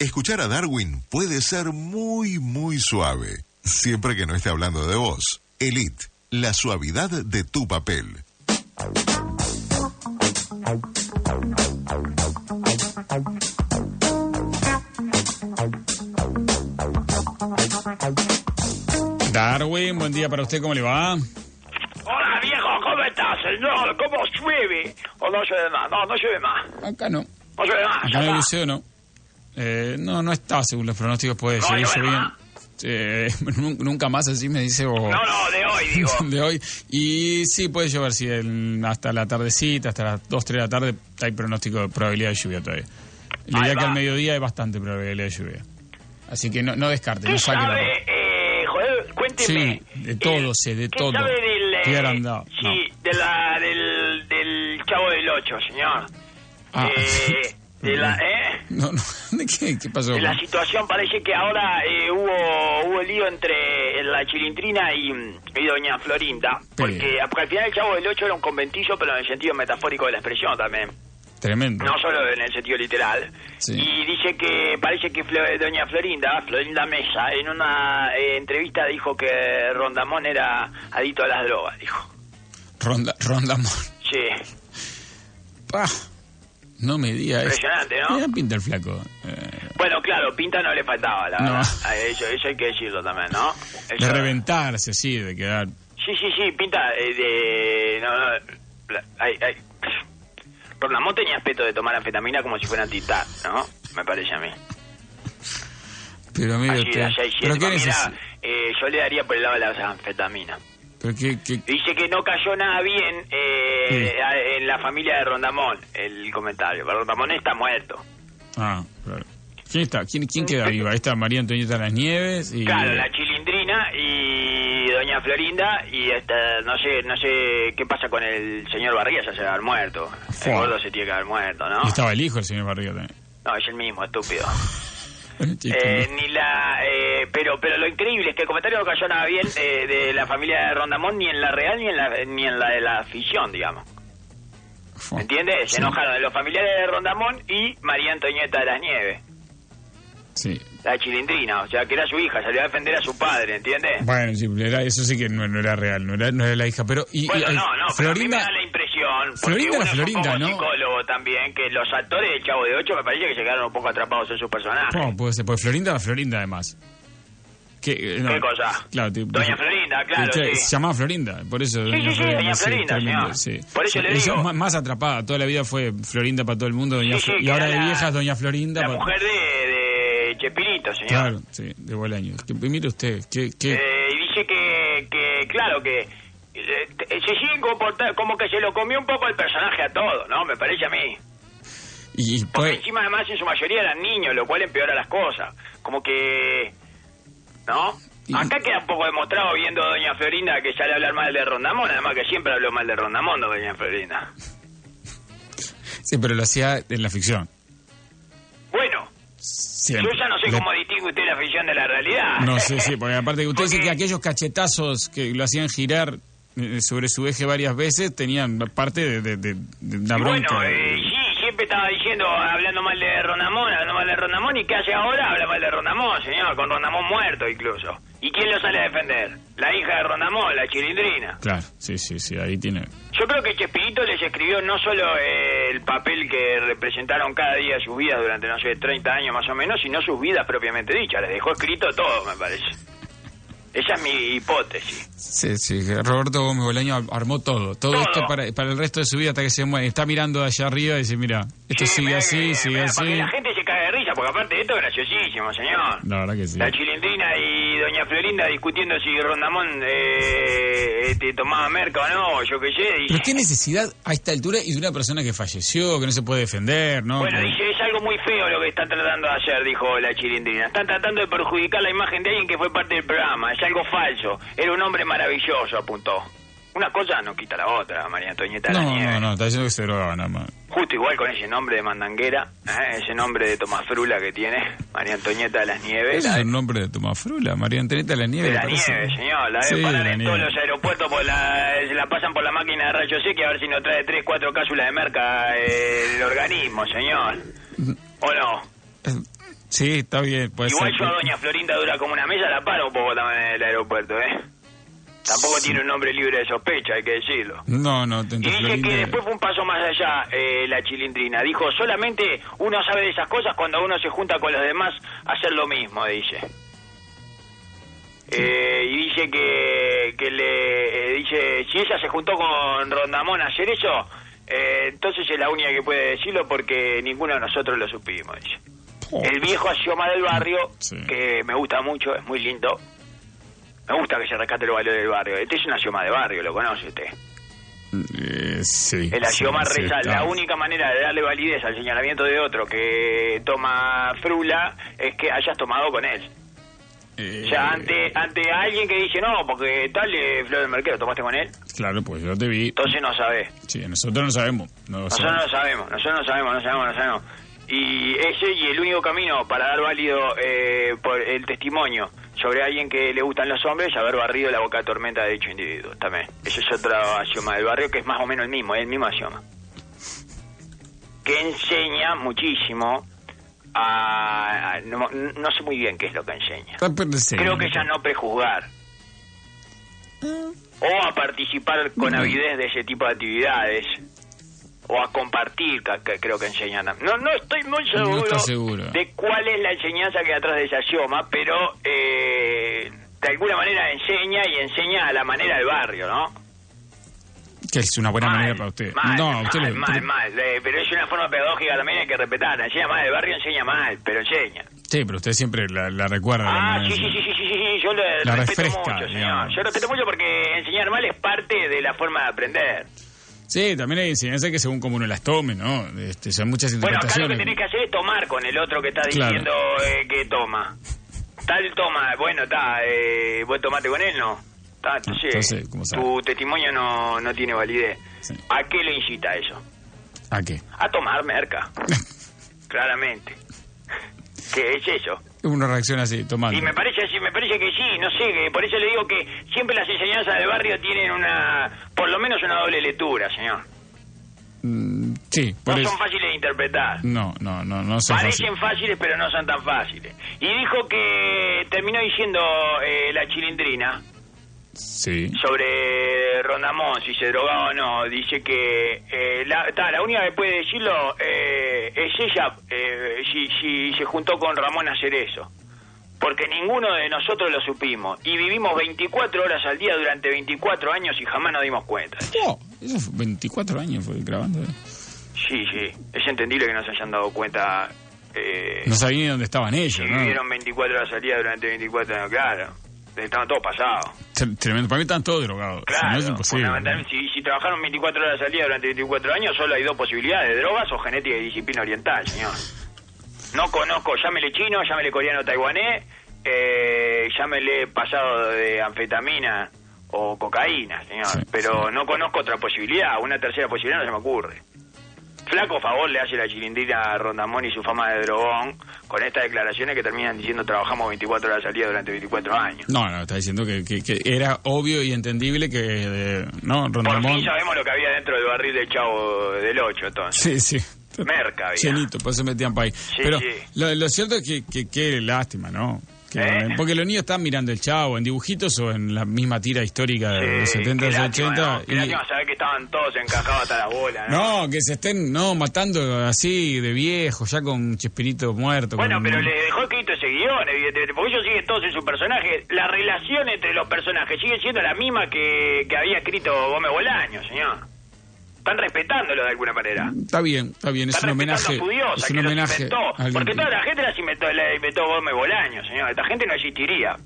Escuchar a Darwin puede ser muy, muy suave, siempre que no esté hablando de vos. Elite, la suavidad de tu papel. Darwin, buen día para usted, ¿cómo le va? Hola viejo, ¿cómo estás, señor? ¿Cómo llueve? ¿O no llueve más? No, no llueve más. Acá no. No llueve más. Acá ya en el liceo no. Eh, no, no está según los pronósticos, puede No, seguir no, lloviendo. no. Eh, nun- nunca más así me dice o No, no, de hoy, digo. de hoy y sí puede llover sí, el- hasta la tardecita hasta las 2 3 de la tarde hay pronóstico de probabilidad de lluvia todavía la idea que al mediodía hay bastante probabilidad de lluvia así que no, no descarte ¿Qué no saque la sabe, ropa. eh, joder, cuénteme. Sí, de todo El- sé, de ¿qué todo. sabe del... Estoy agrandado, Sí, no. de la, del, del Chavo del Ocho, señor. Ah. Eh, de la, ¿eh? no no ¿de qué, qué pasó De la situación parece que ahora eh, hubo hubo lío entre la chilindrina y, y doña Florinda. Porque, porque al final el Chavo del Ocho era un conventillo, pero en el sentido metafórico de la expresión también. tremendo No solo en el sentido literal. Sí. Y dice que parece que Flo- doña Florinda, Florinda Mesa, en una eh, entrevista dijo que Rondamón era adicto a las drogas, dijo. Ronda Ronda Mon. Sí, Pa, no me diga eso impresionante, ¿no? Mira, pinta el flaco eh, Bueno, claro, pinta no le faltaba, la No. verdad. Eso, eso hay que decirlo también, ¿no? de Eso- reventarse así de quedar Sí, sí, sí, pinta eh, de... No, no, la- ay, ay. Tenía aspecto de tomar anfetamina como si fuera antitar, ¿no? Me parece a mí. pero de allá y pero qué Mira, eh, yo le daría por el lado de las anfetaminas. Pero Dice que no cayó nada bien eh, Sí. en la familia de Rondamón, el comentario. Rondamón está muerto. ah claro quién está quién, quién queda viva esta María Antonieta Las Nieves y Claro, la chilindrina y doña Florinda y esta, no sé no sé qué pasa con el señor Barriga, ya se va a haber muerto. El gordo se tiene que haber muerto, ¿no? y estaba el hijo del señor Barriga también No, es el mismo, estúpido. Eh, ni la, eh, pero pero lo increíble es que el comentario no cayó nada bien eh, de la familia de Rondamón ni en la real ni en la ni en la de la ficción, digamos. Fua. ¿Me entiendes? Se Sí. enojaron de los familiares de Rondamón y María Antonieta de las Nieves, sí la chilindrina, o sea, que era su hija, salió a defender a su padre, ¿entiendes? bueno sí era, eso sí que no, no era real no era, no era la hija pero y, Bueno, y- no, no, pero a mí me Florinda da la impresión, Florinda era Florinda, ¿no? psicólogo también, que los actores del Chavo de Ocho me parece que se quedaron un poco atrapados en su personaje. ¿Cómo puede ser? Pues Florinda era Florinda, además. ¿Qué, eh, no, ¿Qué cosa? Claro, te- Doña Florinda, claro, sí. Se llamaba Florinda, por eso. Sí, sí, sí, Doña Florinda, señor. Por eso le digo. más, más atrapada, toda la vida fue Florinda para todo el mundo, doña Sí, sí, Flo- y ahora de la- vieja es Doña Florinda. La mujer de, de Chespirito, señor. Claro, sí, de Bolaño. Que, mire usted, que, que Eh, dice que, que claro, que se siguen comportando, como que se lo comió un poco el personaje a todo, ¿no? Me parece a mí. y Porque pues, encima además en su mayoría eran niños, lo cual empeora las cosas. Como que... ¿No? Y- Acá queda un poco demostrado viendo a Doña Florinda que sale a hablar mal de Rondamón, además que siempre habló mal de Rondamón, Doña Florinda. sí, pero lo hacía en la ficción. Bueno, Siempre. yo ya no sé cómo distingue usted la ficción de la realidad. No sé, sí, porque aparte que usted dice que aquellos cachetazos que lo hacían girar eh, sobre su eje varias veces tenían parte de, de, de- de una bronca. Bueno, eh, sí, siempre estaba diciendo, hablando mal de Rondamón, hablando mal de Rondamón, ¿y qué hace ahora? Habla mal de Rondamón, señor, con Rondamón muerto incluso. ¿Y quién lo sale a defender? La hija de Rondamón, la chilindrina. Claro, sí, sí, sí, ahí tiene. Yo creo que Chespirito les escribió no solo eh, el papel que representaron cada día de sus vidas durante, no sé, 30 años más o menos, sino sus vidas propiamente dichas. Les dejó escrito todo, me parece. Esa es mi hipótesis. Sí, sí, Roberto Gómez Bolaño ar- armó todo, todo, Todo. esto para, para el resto de su vida hasta que se muere. Está mirando allá arriba y dice, mira, esto Sí, sigue así, sigue así. Para que la gente se cague de risa, porque aparte de esto es graciosísimo, señor. La verdad que sí. La chilindrina y doña Florinda discutiendo si Rondamón eh, este, tomaba merca o no, yo qué sé. Pero Dice, qué necesidad a esta altura y de una persona que falleció, que no se puede defender, ¿no? bueno, dice es algo muy feo lo que están tratando de hacer, dijo la chilindrina. Están tratando de perjudicar la imagen de alguien que fue parte del programa. Es algo falso. Era un hombre maravilloso, apuntó. Una cosa no quita la otra, María Antonieta de la No, no, no, está diciendo que se drogaba nada más. Justo igual con ese nombre de mandanguera, ¿eh? ese nombre de Tomás Frula que tiene, María Antonieta de las Nieves. Ese la es el nombre de Tomás Frula, María Antonieta de la Nieve. de la parece. nieve, señor. La deben de parar en todos los aeropuertos, por la, se la pasan por la máquina de rayos X a ver si nos trae tres, cuatro cápsulas de merca eh, el organismo, señor. ¿O no? Eh, Sí, está bien, puede Igual ser. yo a doña Florinda Dura como una mesa la paro un poco también en el aeropuerto, ¿eh? Tampoco Sí. tiene un nombre libre de sospecha, hay que decirlo. No, no, te Y dice Florinda- que después fue un paso más allá eh, la chilindrina. Dijo, solamente uno sabe de esas cosas cuando uno se junta con los demás a hacer lo mismo, dice. Eh, y dice que, que le... eh, dice, si ella se juntó con Rondamón a hacer eso, eh, entonces es la única que puede decirlo porque ninguno de nosotros lo supimos. Oh. El viejo axioma del barrio, Sí. que me gusta mucho, es muy lindo. Me gusta que se rescate los valores del barrio. Este es un axioma de barrio, lo conoce usted. Eh, sí. El axioma sí, reza, la única manera de darle validez al señalamiento de otro que toma frula es que hayas tomado con él. Eh, O sea, ante, ante alguien que dice, no, porque tal eh, Flor del Mercado, ¿tomaste con él? Claro, pues yo te vi. Entonces no sabés. Sí, nosotros no sabemos. No Nosotros no sabemos, nosotros no sabemos, no sabemos, no sabemos. Y ese y el único camino para dar válido eh, por el testimonio sobre alguien que le gustan los hombres es haber barrido la boca de tormenta de dicho individuo también. Ese es otro axioma del barrio que es más o menos el mismo, es el mismo axioma. Que enseña muchísimo a... a- no, no sé muy bien qué es lo que enseña. Perdido. Creo que ya no prejuzgar. O a participar con avidez de ese tipo de actividades. O a compartir, que, que creo que enseñan. No, no estoy muy seguro, de cuál es la enseñanza que hay atrás de ese axioma, pero eh, de alguna manera enseña y enseña a la manera del barrio, ¿no? Que es una buena Mal, manera para usted. Mal, no, mal, usted mal, mal. Eh, pero es una forma pedagógica también hay que respetarla. Enseña mal, el barrio enseña mal, pero enseña. Sí, pero usted siempre la, la recuerda. Ah, sí, sí, sí, sí, sí, sí, yo le La respeto refresca, mucho, señor. Yo respeto mucho porque enseñar mal es parte de la forma de aprender. Sí, también hay enseñanzas que según como uno las tome, ¿no? Este, son muchas Bueno, acá lo que interpretaciones. tenés que hacer es tomar con el otro que está Claro. diciendo eh, que toma. Tal toma, bueno, está, eh, vos tomate con él, ¿no? Está, entonces, entonces, ¿cómo sabe? tu testimonio no, no tiene validez. Sí. ¿A qué le incita eso? ¿A qué? A tomar merca. Claramente. ¿Qué es eso? Uno reacciona así, tomando. Y me parece así, me parece que sí, no sé, que por eso le digo que siempre las enseñanzas del barrio tienen una, por lo menos una doble lectura, señor. Mm, sí, por No eso. son fáciles de interpretar. No, no, no, no son Parecen fáciles. fáciles, pero no son tan fáciles. Y dijo que terminó diciendo eh, la chilindrina Sí. sobre Rondamón, si se drogaba o no. Dice que eh, la, ta, la única que puede decirlo eh, es ella, eh, si, si se juntó con Ramón a hacer eso. Porque ninguno de nosotros lo supimos. Y vivimos 24 horas al día durante 24 años y jamás nos dimos cuenta. Oh, eso fue 24 años fue grabando. ¿eh? Sí, sí. Es entendible que no se hayan dado cuenta. Eh, No sabía ni dónde estaban ellos, si ¿no? vivieron 24 horas al día durante 24 años, claro. Estaban todos pasados. Tre- Tremendo. Para mí están todos drogados. Si Claro, no es imposible. fundamentalmente, si, si trabajaron 24 horas al día durante 24 años, solo hay dos posibilidades, drogas o genética y disciplina oriental, señor. No conozco, llámele chino, llámele coreano taiwanés, eh, llámele pasado de anfetamina o cocaína, señor. Sí, Pero sí. no conozco otra posibilidad, una tercera posibilidad no se me ocurre. Flaco favor le hace la chilindrina a Rondamón y su fama de drogón con estas declaraciones que terminan diciendo trabajamos 24 horas al día durante 24 años. No, no, está diciendo que, que- que era obvio y entendible que, eh, ¿no? Por Rondamón. fin sabemos lo que había dentro del barril del chavo del 8, entonces. Sí, sí. Merca había. Llenito, por eso metían para ahí. Pero sí. Lo, lo cierto es que, que, que lástima, ¿no? ¿Eh? Porque los niños están mirando el chavo en dibujitos o en la misma tira histórica de los Sí, 70 qué y lástima, 80. ¿no? Y- saber que estaban todos encajados hasta las bolas, ¿no? no, que se estén no matando así de viejo, ya con Chespirito muerto. Bueno, con- pero le dejó escrito ese guion, evidentemente, porque ellos siguen todos en su personaje. La relación entre los personajes sigue siendo la misma que, que había escrito Gómez Bolaño, señor. Están respetándolo de alguna manera. Está bien, está bien, es Están un homenaje. Es un homenaje. inventó. Porque toda la gente las inventó, la inventó Gómez Bolaño, señor. Esta gente no existiría.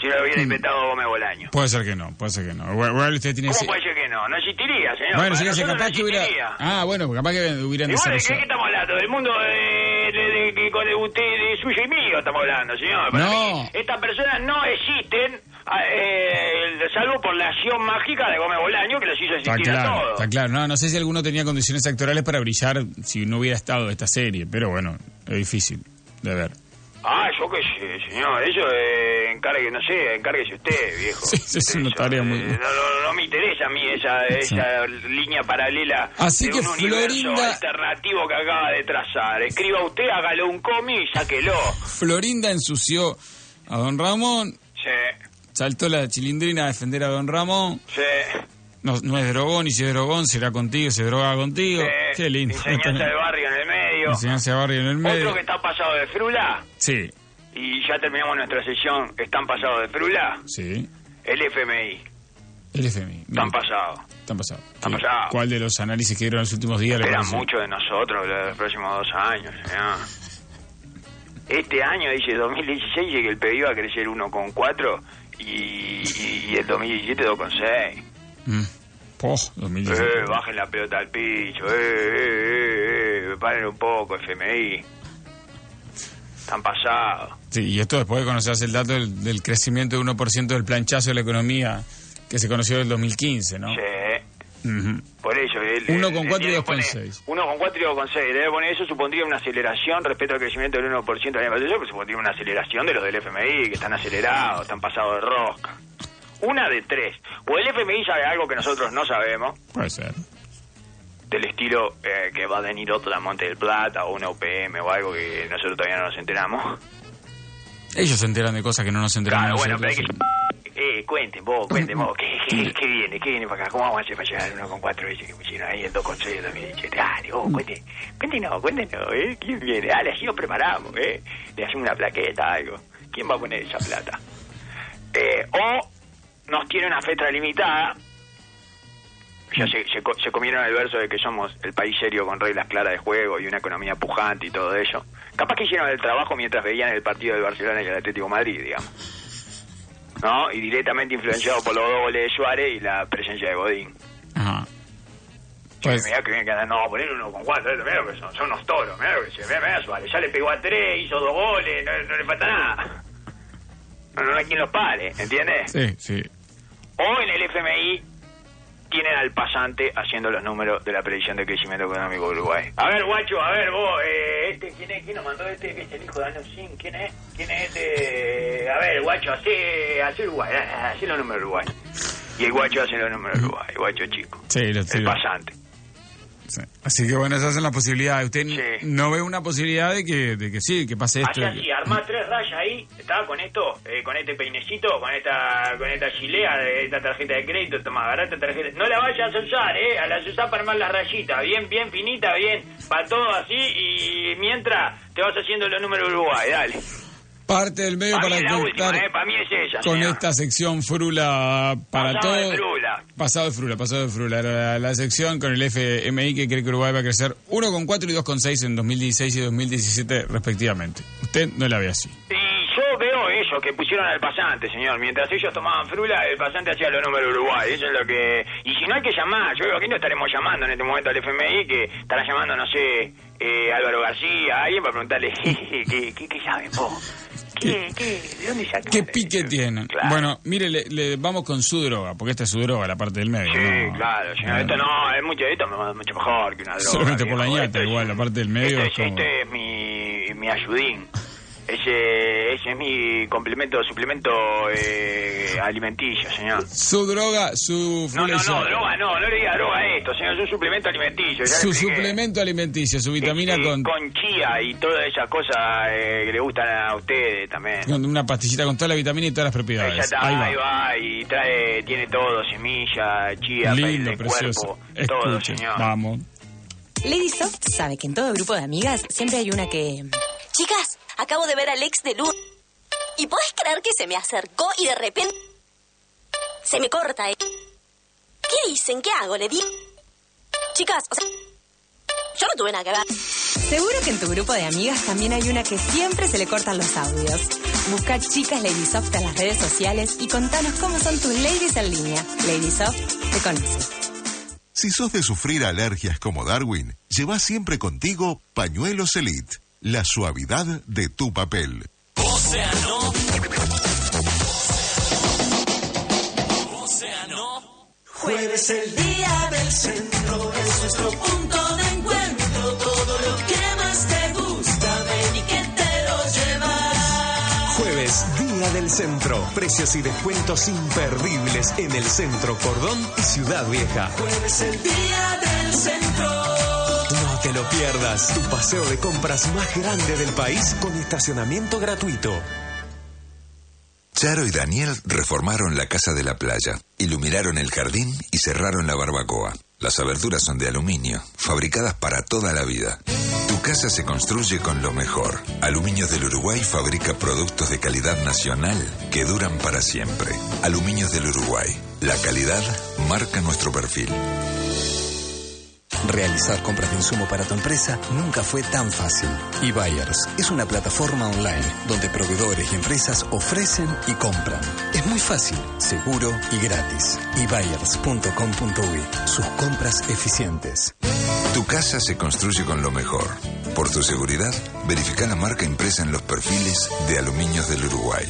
si lo hubiera inventado Gómez Bolaño. Puede ser que no, puede ser que no. Igual, usted tiene... ¿Cómo ese- puede ser que no? No existiría, señor. Bueno, nosotros capaz no que hubiera... Ah, bueno, capaz que hubieran Igual, ¿de qué, estamos hablando? ¿Del mundo de, de, de- de- usted, suyo y mío estamos hablando, señor? Para No. mí, estas personas no existen, ah, eh, salvo por la acción mágica de Gómez Bolaño que los hizo Está existir a claro, todos. está claro. No, no sé si alguno tenía condiciones actorales para brillar si no hubiera estado esta serie, pero bueno, es difícil de ver. Ah, yo qué sé, señor. Eso eh, encargue, no sé, encárguese usted, viejo. Sí, sí, es una tarea muy- eh, No, no, no me interesa a mí esa, esa línea paralela Así de que un universo Florinda- alternativo que acaba de trazar. Escriba usted, hágalo un cómic y sáquelo. Florinda ensució a don Ramón, Sí, saltó la chilindrina a defender a don Ramón. sí. No, no es drogón, y si es drogón será contigo, se droga contigo. sí. Qué lindo. Enseñanza de barrio en el medio. Enseñanza de barrio en el medio. Otro que está pasado de frula. Sí, Y ya terminamos nuestra sesión. ¿Están pasados de frula? sí. El FMI. El FMI. Están pasados. Están pasados. Están pasados. ¿Cuál de los análisis que dieron en los últimos días Esperan mucho de nosotros los próximos dos años, señor. Este año, dice 2016, dice que el PIB va a crecer 1,4 y, y, y el 2017 2,6. Mm. Oh, 2017. Eh, bajen la pelota al piso, eh, eh, eh, eh, paren un poco, FMI. Están pasados. Sí, y esto después de conocerse el dato del, del crecimiento de 1% del planchazo de la economía que se conoció en el 2015, ¿no? Sí. Ujú. Por eso, él. 1,4 y él 2,6. 1,4 y 2,6. Debe poner eso, supondría una aceleración respecto al crecimiento del 1% del año pasado, pero supondría una aceleración de los del FMI, que están acelerados, están pasados de rosca. Una de tres. O el FMI sabe algo que nosotros no sabemos, Puede ser. del estilo eh, que va a venir otra Monte del Plata o una UPM o algo que nosotros todavía no nos enteramos. Ellos se enteran de cosas que no nos enteramos Claro, bueno, pero hay que... Eh, cuenten vos, cuenten vos, ¿qué, qué, qué viene? ¿Qué viene para acá? ¿Cómo vamos a hacer para llegar al 1,4 ese que pusieron ahí, el 2,6 de 2017? Dale, vos, cuenten, cuéntenos, cuéntenos, ¿eh? ¿Quién viene? Dale, así nos preparamos, ¿eh? Le hacemos una plaqueta, algo. ¿Quién va a poner esa plata? Eh, o nos tiene una fecha limitada. Ya se, se, se comieron el verso de que somos el país serio con reglas claras de juego y una economía pujante y todo eso. Capaz que hicieron el trabajo mientras veían el partido del Barcelona y el Atlético de Madrid, digamos. ¿No? Y directamente influenciado por los dos goles de Suárez y la presencia de Godín. Ajá. Pues, mirá que bien que no, poner uno con cuatro, mirá lo que son, son unos toros, mirá que se, mirá, mirá Suárez, ya le pegó a tres, hizo dos goles, no, no le falta nada. No, no hay quien los pare, ¿entiendes? sí, sí. O en el FMI tienen al pasante haciendo los números de la predicción de crecimiento económico de Uruguay. A ver, guacho, a ver, vos, eh, este, ¿quién es? ¿Quién nos mandó este? ¿Viste el hijo de Alonsín? ¿Quién es? ¿Quién es este? A ver, guacho, hace, hace Uruguay, hace los números de Uruguay. Y el guacho hace los números de Uruguay, guacho chico. Sí, lo- El pasante. Sí. Así que bueno, esas son las posibilidades. Usted Sí. no ve una posibilidad de que, de que sí, que pase esto. Así, armá tres rayas ahí, estaba con esto, eh, con este peinecito, con esta con esta chilea de esta tarjeta de crédito, toma, esta tarjeta. No la vayas a usar, eh, a las usar para armar las rayitas, bien, bien finita, bien, para todo así, y mientras te vas haciendo los números Uruguay, dale. Parte del medio Para para eh, para mí es ella, con esta sección frula para Pasado de frula. Pasado de frula, pasado de frula. La, la sección con el FMI que cree que Uruguay va a crecer 1,4 y 2,6 en 2016 y 2017 respectivamente. Usted no la ve así. Y yo veo eso, que pusieron al pasante, señor. Mientras ellos tomaban frula, el pasante hacía los números Uruguay. Eso es lo que... Y si no hay que llamar, yo digo, aquí no estaremos llamando en este momento al FMI, que estará llamando, no sé, eh, Álvaro García, alguien para preguntarle, ¿qué, qué, qué saben vos? ¿Qué, qué, ¿De dónde sacan? ¿Qué pique tienen? Claro. Bueno, mire, le, le- vamos con su droga, porque esta es su droga, la parte del medio. Sí, ¿no? claro, señor. Esto no, es mucho, esto es mucho mejor que una droga. Solamente por la ñata, Esto es- igual, la parte del medio Este, es como- este es mi, mi ayudín. Ese, ese es mi complemento, suplemento eh, alimenticio, señor. Su droga, su... No, no, no, droga no, no le diga droga a esto, señor, es un suplemento alimenticio. ya Su suplemento alimenticio, su vitamina Este, con, con chía y todas esas cosas eh, que le gustan a ustedes también. con una pastillita con toda la vitamina y todas las propiedades. Ya está, Ahí ahí va. va, y trae, tiene todo, semilla, chía, Lindo, de precioso. cuerpo, todo, Escuche, señor. vamos. Lady Soft sabe que en todo grupo de amigas siempre hay una que... Chicas, acabo de ver al ex de Luz. ¿Y podés creer que se me acercó y de repente se me corta? eh? ¿Qué dicen? ¿Qué hago? Le di. Chicas, o sea, Yo no tuve nada que ver. Seguro que en tu grupo de amigas también hay una que siempre se le cortan los audios. Busca chicas Ladysoft en las redes sociales y contanos cómo son tus ladies en línea. Ladysoft te conoce. Si sos de sufrir alergias como Darwin, lleva siempre contigo Pañuelos Elite, la suavidad de tu papel. Océano. Océano. Jueves el día del centro es nuestro punto de encuentro. Todo lo que más te gusta, ven y que te lo llevas. Jueves, Día del Centro. Precios y descuentos imperdibles en el Centro Cordón y Ciudad Vieja. Jueves el día del centro. No te lo pierdas. Tu paseo de compras más grande del país con estacionamiento gratuito. Charo y Daniel reformaron la casa de la playa, iluminaron el jardín y cerraron la barbacoa. Las aberturas son de aluminio, fabricadas para toda la vida. Tu casa se construye con lo mejor. Aluminios del Uruguay fabrica productos de calidad nacional que duran para siempre. Aluminios del Uruguay. La calidad marca nuestro perfil. Realizar compras de insumo para tu empresa nunca fue tan fácil. eBuyers es una plataforma online donde proveedores y empresas ofrecen y compran. Es muy fácil, seguro y gratis. eBuyers.com.uy Sus compras eficientes. Tu casa se construye con lo mejor. Por tu seguridad, verifica la marca impresa en los perfiles de Aluminios del Uruguay.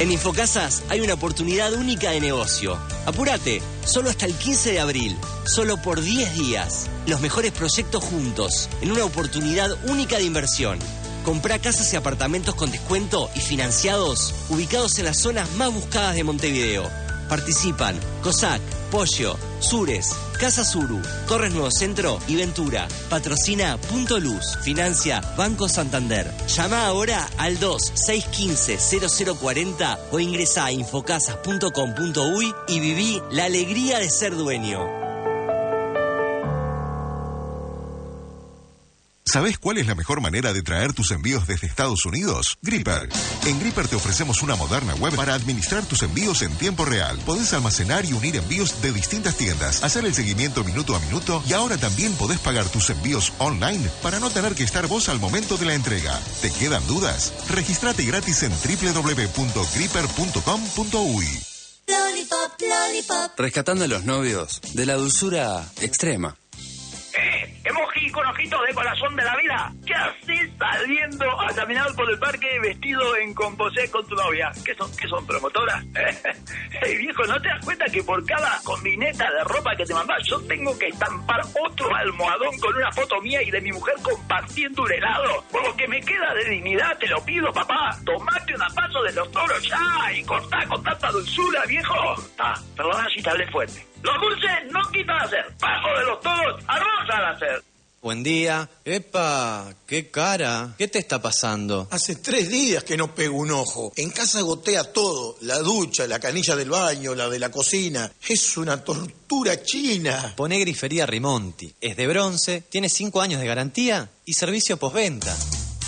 En Infocasas hay una oportunidad única de negocio. Apúrate, solo hasta el 15 de abril, solo por 10 días. Los mejores proyectos juntos, en una oportunidad única de inversión. Comprá casas y apartamentos con descuento y financiados, ubicados en las zonas más buscadas de Montevideo. Participan COSAC, Pollo, Sures, Casa Suru, Torres Nuevo Centro y Ventura. Patrocina Punto Luz. Financia Banco Santander. Llama ahora al 2-615-0040 o ingresa a infocasas.com.uy y viví la alegría de ser dueño. ¿Sabes cuál es la mejor manera de traer tus envíos desde Estados Unidos? Gripper. En Gripper te ofrecemos una moderna web para administrar tus envíos en tiempo real. Podés almacenar y unir envíos de distintas tiendas, hacer el seguimiento minuto a minuto y ahora también podés pagar tus envíos online para no tener que estar vos al momento de la entrega. ¿Te quedan dudas? Registrate gratis en www.gripper.com.uy. Lollipop, lollipop. Rescatando a los novios de la dulzura extrema. De corazón de la vida. ¿Qué haces saliendo a caminar por el parque vestido en composé con tu novia? ¿Qué son, qué son promotoras? hey, viejo, ¿no te das cuenta que por cada combineta de ropa que te mandás yo tengo que estampar otro almohadón con una foto mía y de mi mujer compartiendo un helado? Por lo que me queda de dignidad, te lo pido, papá. Tomate una paso de los toros ya y cortá con tanta dulzura, viejo. Ah, perdona si te hablé fuerte. Los dulces no quitan hacer. Paso de los toros, arroz al hacer. Buen día. Epa, qué cara. ¿Qué te está pasando? Hace tres días que no pego un ojo. En casa gotea todo. La ducha, la canilla del baño, la de la cocina. Es una tortura china. Poné Grifería Rimonti. Es de bronce, tiene cinco años de garantía y servicio postventa.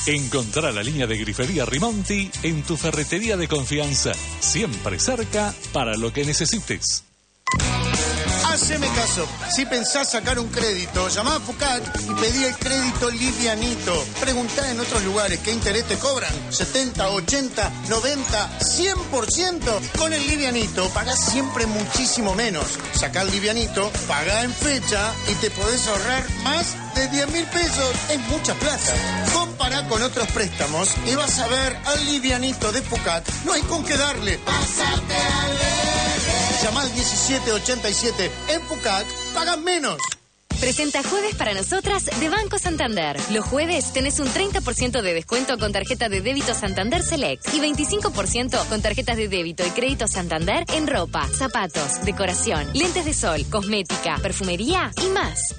Encontrá la línea de grifería Rimonti en tu ferretería de confianza, siempre cerca para lo que necesites. Haceme caso. Si pensás sacar un crédito, llamá a Pucat y pedí el crédito livianito. Preguntá en otros lugares qué interés te cobran. 70, 80, 90, 100%. Con el livianito pagás siempre muchísimo menos. Sacá el livianito, pagá en fecha y te podés ahorrar más de 10 mil pesos. Es mucha plata. Compará con otros préstamos y vas a ver al livianito de Pucat. No hay con qué darle. Pásate al Llama al 1787. En Pucat pagan menos. Presenta Jueves para nosotras de Banco Santander. Los jueves tenés un 30% de descuento con tarjeta de débito Santander Select y 25% con tarjetas de débito y crédito Santander en ropa, zapatos, decoración, lentes de sol, cosmética, perfumería y más.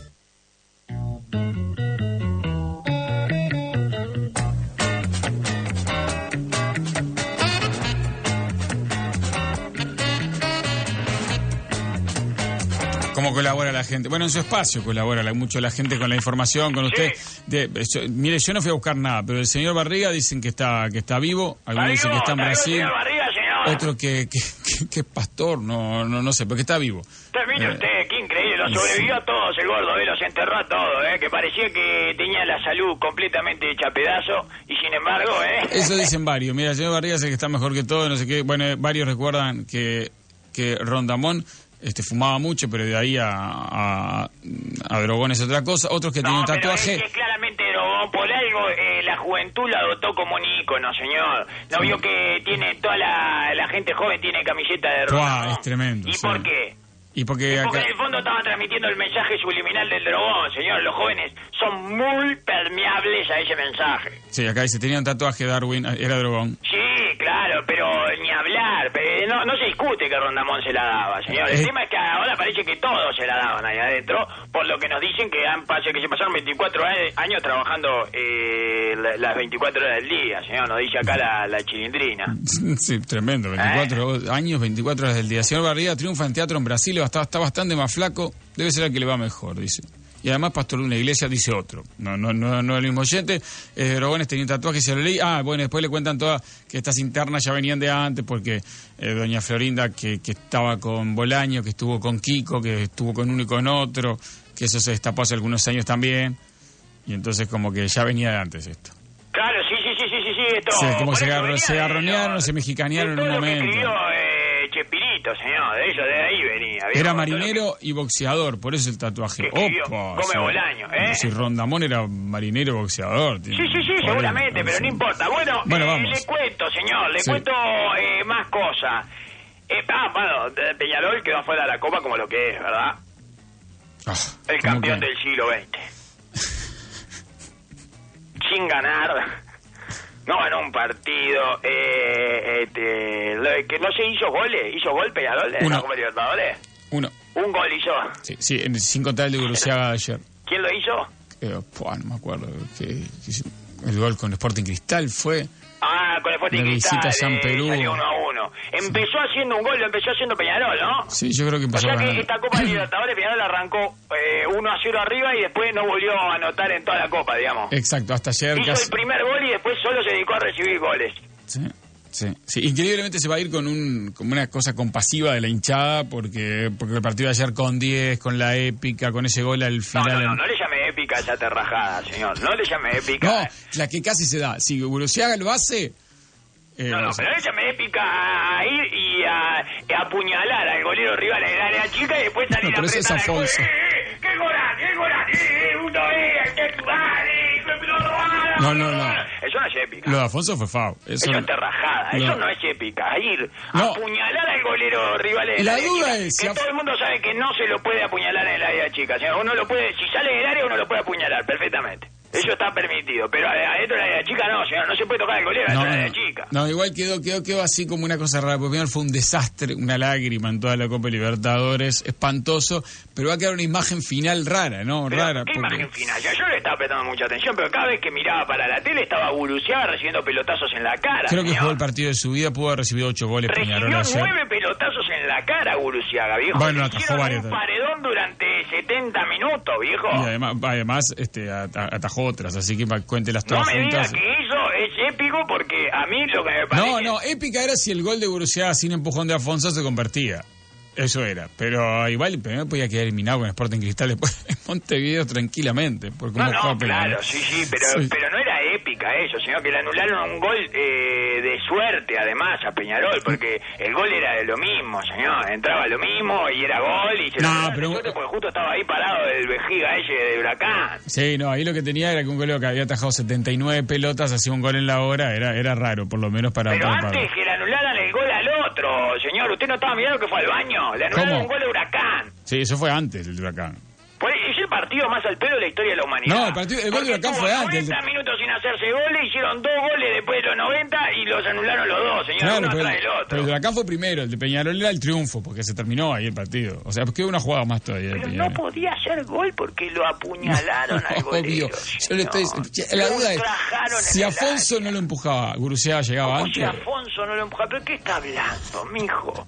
Colabora la gente? Bueno, en su espacio colabora la- mucho la gente con la información, con usted. De- yo- mire, yo no fui a buscar nada, pero el señor Barriga dicen que está que está vivo, algunos dicen que está en Brasil, señor Barriga, señor. otro que, que, que- que es pastor, no, no, no sé, pero que está vivo. Termine Eh. usted, qué increíble. sobrevivió a todos el gordo, eh, los enterró a todos, eh, que parecía que tenía la salud completamente hecha pedazo y sin embargo, eh. Eso dicen varios. Mira, el señor Barriga el que está mejor que todo, no sé qué. Bueno, eh, varios recuerdan que, que Rondamón este, fumaba mucho, pero de ahí a, a, a drogón es otra cosa. Otros que tenían Pero tatuaje. es, claramente drogón, por algo eh, la juventud lo adoptó como un ícono, señor. ¿No vio que tiene toda la, la gente joven tiene camiseta de Rondamón? es tremendo. ¿Y sí. por qué? Y porque Porque acá- en el fondo estaban transmitiendo el mensaje subliminal del drogón, señor. Los jóvenes son muy permeables a ese mensaje. Sí, acá dice, tenía un tatuaje Darwin, era drogón. Sí, claro. Pero no, se discute que Rondamón se la daba, señor. El Eh. tema es que ahora parece que todos se la daban ahí adentro, por lo que nos dicen que han que se pasaron 24 a- años trabajando eh, la- las 24 horas del día, señor. Nos dice acá la, la chilindrina. Sí, tremendo, 24 años, 24 horas del día. Señor Barriga triunfa en teatro en Brasil, está, está bastante más flaco, debe ser el que le va mejor, dice. Y además pastor de una iglesia, dice otro. No, no, no, no el mismo oyente. Eh, Drogones tenía un tatuaje, se lo leí. Ah, bueno, después le cuentan todas que estas internas ya venían de antes, porque eh, doña Florinda, que, que estaba con Bolaño, que estuvo con Kiko, que estuvo con uno y con otro, que eso se destapó hace algunos años también. Y entonces como que ya venía de antes esto. Claro, sí, sí, sí, sí, sí, sí, esto. Sí, como se, eso venía se mexicanearon en un lo que momento. escribió eh, Chespirito, señor. De ellos, de. Era marinero y boxeador, por eso el tatuaje. Opa, come sí. Bolaño, ¿eh? Si Rondamón era marinero y boxeador. Sí, sí, sí, seguramente, pero no importa. Bueno, Bueno, eh, vamos. le cuento, señor, le Sí. cuento eh, más cosas. Eh, ah, bueno, Peñarol quedó fuera de la Copa como lo que es, ¿verdad? Ah, El ¿cómo campeón que? del siglo XX. Sin ganar. No ganó un partido. Eh, este, que no se hizo goles. ¿Hizo gol Peñarol en Uno. la Copa Libertadores? Uno. Un gol hizo. Sí, sí, en- sin contar el de Guruciaga ayer. ¿Quién lo hizo? Eh, pua, no me acuerdo. Que, que- el gol con Sporting Cristal fue. Ah, con el Sporting Cristal. visita a San eh, Perú. Salió uno a uno. Empezó haciendo un gol, lo empezó haciendo Peñarol, ¿no? Sí, yo creo que O empezó sea que esta Copa de Libertadores Peñarol arrancó eh, 1 a 0 arriba y después no volvió a anotar en toda la Copa, digamos. Exacto, hasta ayer Hizo casi. el primer gol y después solo se dedicó a recibir goles. Sí, sí, sí. Increíblemente se va a ir con un como una cosa compasiva de la hinchada porque porque el partido de ayer con 10, con la épica, con ese gol al final. no, no, no le llame épica a esa terrajada, señor. No le llame épica. No, la que casi se da. Si Guruciaga lo hace. eh, No, no, pero no le llame épica a ir y a, a apuñalar al golero rival en el área chica y después salir No, a pero es apretar al gol. No, no, no. Eso no es épica. Lo de Afonso fue FAO. Eso, Eso, es terrajada, no. eso no es épica. Ir a apuñalar al golero rival el La área duda chica, es que a- todo el mundo sabe que no se lo puede apuñalar en el área chica. O sea, uno lo puede, si sale del área uno lo puede apuñalar perfectamente. Eso está permitido, pero adentro de la chica no, señor, no se puede tocar al golero No, adentro de la chica. no, igual quedó, quedó, quedó así como una cosa rara. Porque fue un desastre, una lágrima en toda la Copa Libertadores, espantoso. Pero va a quedar una imagen final rara, ¿no? Pero, rara. ¿Qué porque- imagen final? Ya, yo le estaba prestando mucha atención, pero cada vez que miraba para la tele estaba Guruciaga recibiendo pelotazos en la cara. Creo que jugó el partido de su vida, pudo haber recibido ocho goles Recibió nueve pelotazos en la cara Guruciaga, viejo. Bueno, atajó varios un paredón durante 70 minutos, viejo. Y además, además este, ata- atajó otras, así que cuéntelas No todas me diga juntas. que eso es épico porque a mí lo que me parece... No, no, épica era si el gol de Guruciaga sin empujón de Afonso se convertía. Eso era. Pero igual primero podía quedar eliminado con Sporting Cristal después en Montevideo tranquilamente. Por cómo No, no, claro, sí, sí, pero, Sí. pero no era épica eso, sino que le anularon un gol eh, de suerte además a Peñarol, porque el gol era de lo mismo, señor, entraba lo mismo y era gol y se No, de pero- suerte porque justo estaba ahí parado el vejiga ese de Huracán. Sí, no, ahí lo que tenía era que un golero que había atajado 79 pelotas, hacía un gol en la hora, era, era raro, por lo menos para... Pero para- para- antes que le anularan el gol al otro, señor, usted no estaba mirando que fue al baño, le anularon ¿Cómo? un gol a Huracán. Sí, eso fue antes del huracán. Partido más al pedo de la historia de la humanidad. No, el partido- el gol de Porque Huracán fue antes, el de- 90 minutos sin hacerse goles, hicieron dos goles después de los 90 y los anularon los dos, señor, Claro, uno pero, atrás del otro. pero el huracán fue primero, el de Peñarol era el triunfo, porque se terminó ahí el partido. O sea, quedó una jugada más todavía de Pero no podía hacer gol porque lo apuñalaron al Obvio. golero. Yo le estoy, la duda es, si Afonso no lo empujaba, Guruciaga llegaba Como si antes. Afonso no lo empuja. ¿Pero qué está hablando, mijo?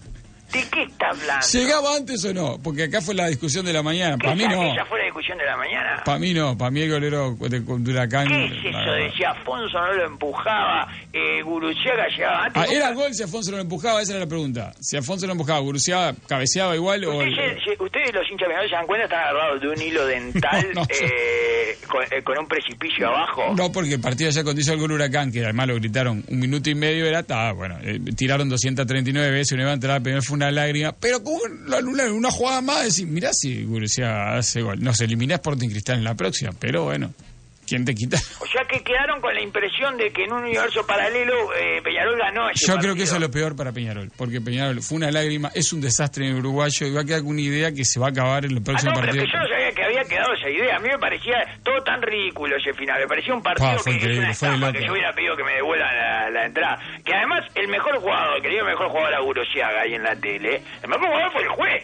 ¿De qué está hablando? ¿Llegaba antes o no? Porque acá fue la discusión de la mañana. ¿Qué Para mí no. ella fuera de discusión de la mañana? Para mí no, para mí el golero de, de Huracán... ¿Qué es eso de si Afonso no lo empujaba, eh, Guruciaga llegaba antes? Ah, ¿Era gol si Afonso no lo empujaba? Esa era la pregunta. Si Afonso lo empujaba, ¿Guruciaba cabeceaba igual o...? Ustedes, se- ustedes los hinchas millonarios se dan cuenta, están agarrados de un hilo dental No, no, yo- eh, con, eh, con un precipicio abajo. No, porque el partido ya cuando hizo el gol Huracán, que además lo gritaron un minuto y medio, era, estaba, bueno, eh, tiraron 239 veces, uno iba a entrar, primero fue una lágrima, pero como lo anularon una jugada más, decir, mirá si Gurucia hace gol. No se elimina Sporting Cristal en la próxima, pero bueno, ¿quién te quita? O sea que quedaron con la impresión de que en un universo paralelo eh, Peñarol ganó ese Yo creo que eso es lo peor para Peñarol, porque Peñarol fue una lágrima, es un desastre en el uruguayo y va a quedar con una idea que se va a acabar en el Ah, próximo no, pero partido. que yo no sabía que había quedado esa idea. A mí me parecía todo tan ridículo ese final. Me parecía un partido Pa, fue que es increíble, una fue de estafa, loco. que yo hubiera pedido que me devuelvan la, la entrada. Que además el mejor jugador, que digo el mejor jugador a Gurosiaga ahí en la tele, el mejor jugador fue el juez.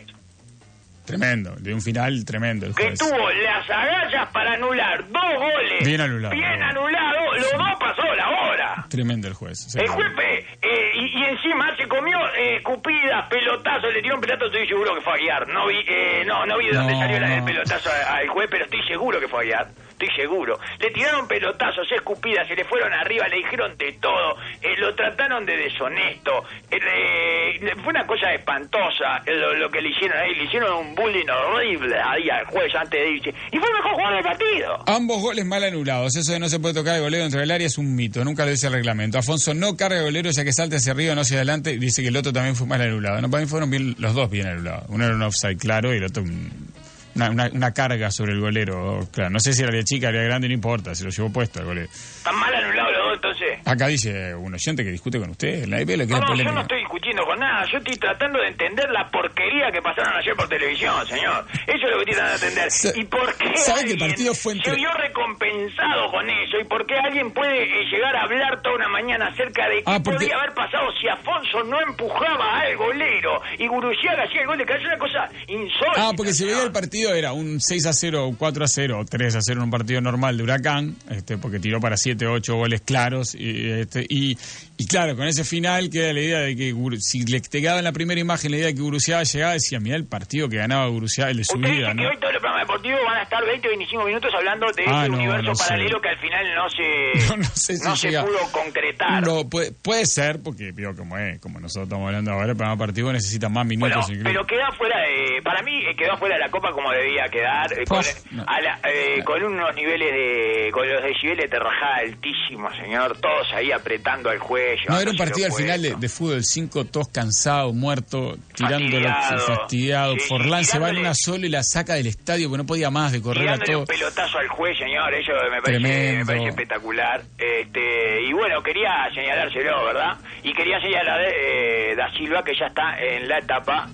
Tremendo, de un final tremendo el Que juez. tuvo las agallas para anular dos goles. Bien anulado. Bien anulado. Los dos pasó la hora. Tremendo el juez. El juez eh, eh, y, y encima se comió eh, escupidas, pelotazos, le tiró un pelotazo, estoy seguro que fue a guiar. No vi, eh, no, no vi de dónde No, salió la- el pelotazo al juez, pero estoy seguro que fue a guiar. Estoy seguro. Le tiraron pelotazos, escupidas, se le fueron arriba, le dijeron de todo, eh, lo trataron de deshonesto. eh, le- fue una cosa espantosa eh, lo, lo que le hicieron ahí. Le hicieron un bullying horrible ahí al juez antes de irse. Y fue el mejor jugador del partido. Ambos goles mal anulados. Eso de no se puede tocar el golero dentro del área es un mito. Nunca lo dice el reglamento. Afonso no carga el golero ya que salta hacia arriba, no hacia adelante. y Dice que el otro también fue mal anulado. No, para mí fueron bien, los dos bien anulados. Uno era un offside claro y el otro un- una, una- una carga sobre el golero. Claro, no sé si era de chica, era de grande, no importa. Se lo llevó puesto el golero. Están mal anulados los dos entonces. Acá dice un oyente que discute con usted. En la IP le No, queda no, yo polémica. no estoy discutiendo con nada. Yo estoy tratando de entender la porquería que pasaron ayer por televisión, señor. Eso es lo que estoy tratando de entender. ¿Y por qué ¿sabe que el alguien partido fue entre- se vio recompensado con eso? ¿Y por qué alguien puede eh, llegar a hablar toda una mañana acerca de qué Ah, porque- podría haber pasado si Afonso no empujaba al golero y Guruciaga hacía el gol de cabeza? Una cosa insólita. Ah, porque si veía el partido era un 6 a 0, un 4 a 0, o 3 a 0 en un partido normal de Huracán, este, porque tiró para 7, 8 goles claros. Y, este, y, y claro, con ese final queda la idea de que si le te quedaba en la primera imagen la idea de que Guruciaga llegaba, decía, mira el partido que ganaba Guruciaga, el de su vida, dice que ¿no? hoy todos los deportivos van a estar 20 o 25 minutos hablando de Ah, ese no, universo no sé. paralelo que al final no se, No, no sé si no se pudo concretar. No, puede, puede ser, porque vio como es, como nosotros estamos hablando ahora, el programa partido necesita más Bueno, minutos. incluso. pero queda fuera de, para mí eh, quedó fuera de la copa como debía quedar, eh, con, no. a la- eh, con unos niveles de, con los decibeles de rajada altísimos, señor, todos ahí apretando al cuello. No, era un partido al final de, fútbol 5, todos cansados, muertos, tirándolo Fastidiado. fastidiado. Sí, Forlán se va en una sola y la saca del estadio porque no podía más de correr a todo. un pelotazo al juez, señor, eso me parece, me parece espectacular. Este, y bueno, quería señalárselo, ¿verdad? Y quería señalar eh, Da Silva que ya está en la etapa,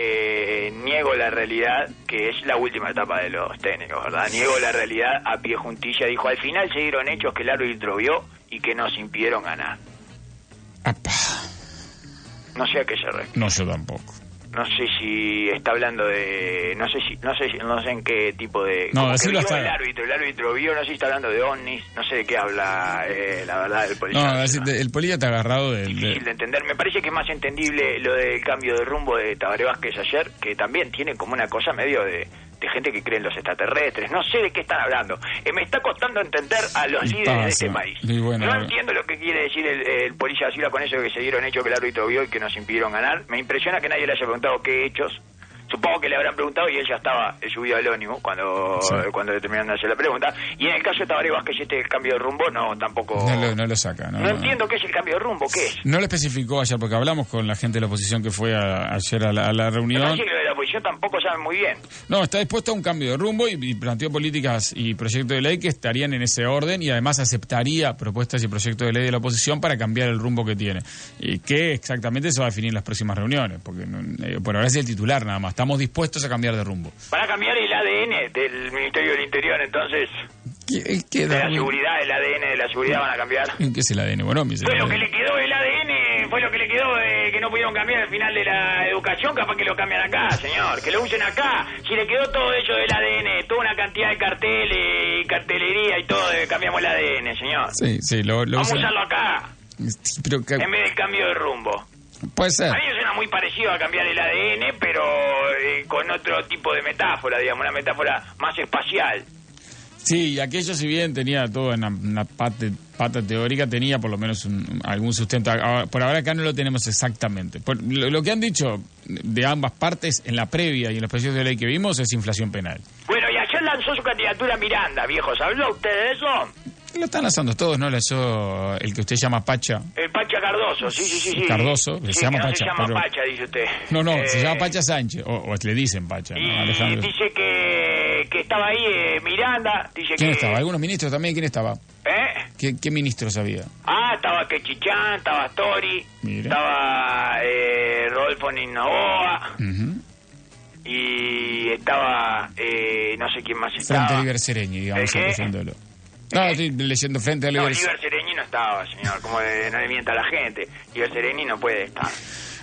eh, niego la realidad, que es la última etapa de los técnicos, ¿verdad? Niego la realidad a pie juntilla. Dijo, al final se dieron hechos que el árbitro vio y que nos impidieron ganar. No sé a qué se refiere. No, yo tampoco. No sé si está hablando de, no sé si, no sé, si- no sé en qué tipo de. No, que vio está- el árbitro, el árbitro vio, no sé si está hablando de ovnis, no sé de qué habla, eh, la verdad, el policía. No, es decir, el polilla está agarrado del... de- Difícil de entender. Me parece que es más entendible lo del cambio de rumbo de Tabaré Vázquez ayer, que también tiene como una cosa medio de, de gente que cree en los extraterrestres. No sé de qué están hablando. Eh, me está costando entender a los Y líderes de este país. Bueno, no entiendo lo que quiere decir el, el Silva con eso que se dieron hechos que el árbitro vio y que nos impidieron ganar. Me impresiona que nadie le haya preguntado qué hechos. Supongo que le habrán preguntado y él ya estaba eh, subido al ónimo cuando, Sí. cuando le terminaron de hacer la pregunta. Y en el caso de Tabaré Vázquez, este cambio de rumbo, no, tampoco... No lo, no lo saca, ¿no? No entiendo qué es el cambio de rumbo, ¿qué es? No lo especificó ayer porque hablamos con la gente de la oposición que fue a- ayer a la, a la reunión. parece que lo de la oposición tampoco saben muy bien. No, está dispuesto a un cambio de rumbo y, y planteó políticas y proyectos de ley que estarían en ese orden y además aceptaría propuestas y proyectos de ley de la oposición para cambiar el rumbo que tiene. Y que exactamente se va a definir en las próximas reuniones, porque no- eh, por ahora es el titular nada más. Estamos dispuestos a cambiar de rumbo. Van a cambiar el ADN del Ministerio del Interior, entonces. ¿Qué, qué De la da- seguridad, el ADN de la seguridad van a cambiar. ¿En qué es el ADN? Bueno, mi Fue lo que le quedó el ADN, fue lo que le quedó de que no pudieron cambiar al final de la educación, capaz que lo cambian acá, señor, que lo usen acá. Si le quedó todo eso del ADN, toda una cantidad de carteles y cartelería y todo, eh, cambiamos el ADN, señor. Sí, sí, lo, lo Vamos a usarlo acá, Pero que- en vez del cambio de rumbo. Puede ser. A mí me suena muy parecido a cambiar el ADN, pero eh, con otro tipo de metáfora, digamos, una metáfora más espacial. Sí, y aquello si bien tenía toda una, una parte- pata teórica, tenía por lo menos un- algún sustento. Ahora- Por ahora acá no lo tenemos exactamente. Por- lo, lo que han dicho de ambas partes en la previa y en los proyectos de ley que vimos es inflación penal. Bueno, y ayer lanzó su candidatura Miranda, viejos. ¿Habló usted de eso? Lo están lanzando todos, ¿no? Lanzó el que usted llama Pacha. El Pacha Cardoso, sí, sí, sí. sí. Cardoso, que Sí, se llama no Pacha, se llama pero- Pacha, dice usted. No, no, se Eh, llama Pacha Sánchez, o, o le dicen Pacha, ¿no? Y Alejandro. dice que, que estaba ahí eh, Miranda, dice ¿Quién que... estaba? ¿Algunos ministros también? ¿Quién estaba? ¿Eh? ¿Qué, qué ministros había? Ah, estaba Quechichán, estaba Mira. estaba eh, Rodolfo Ninoboa Ujú. y estaba, eh, no sé quién más estaba. Frente Liber Sereñi, digamos. No, estoy leyendo Frente a No, Liber Sereni no estaba, señor, como de- no le mienta a la gente. Liber Sereni no puede estar.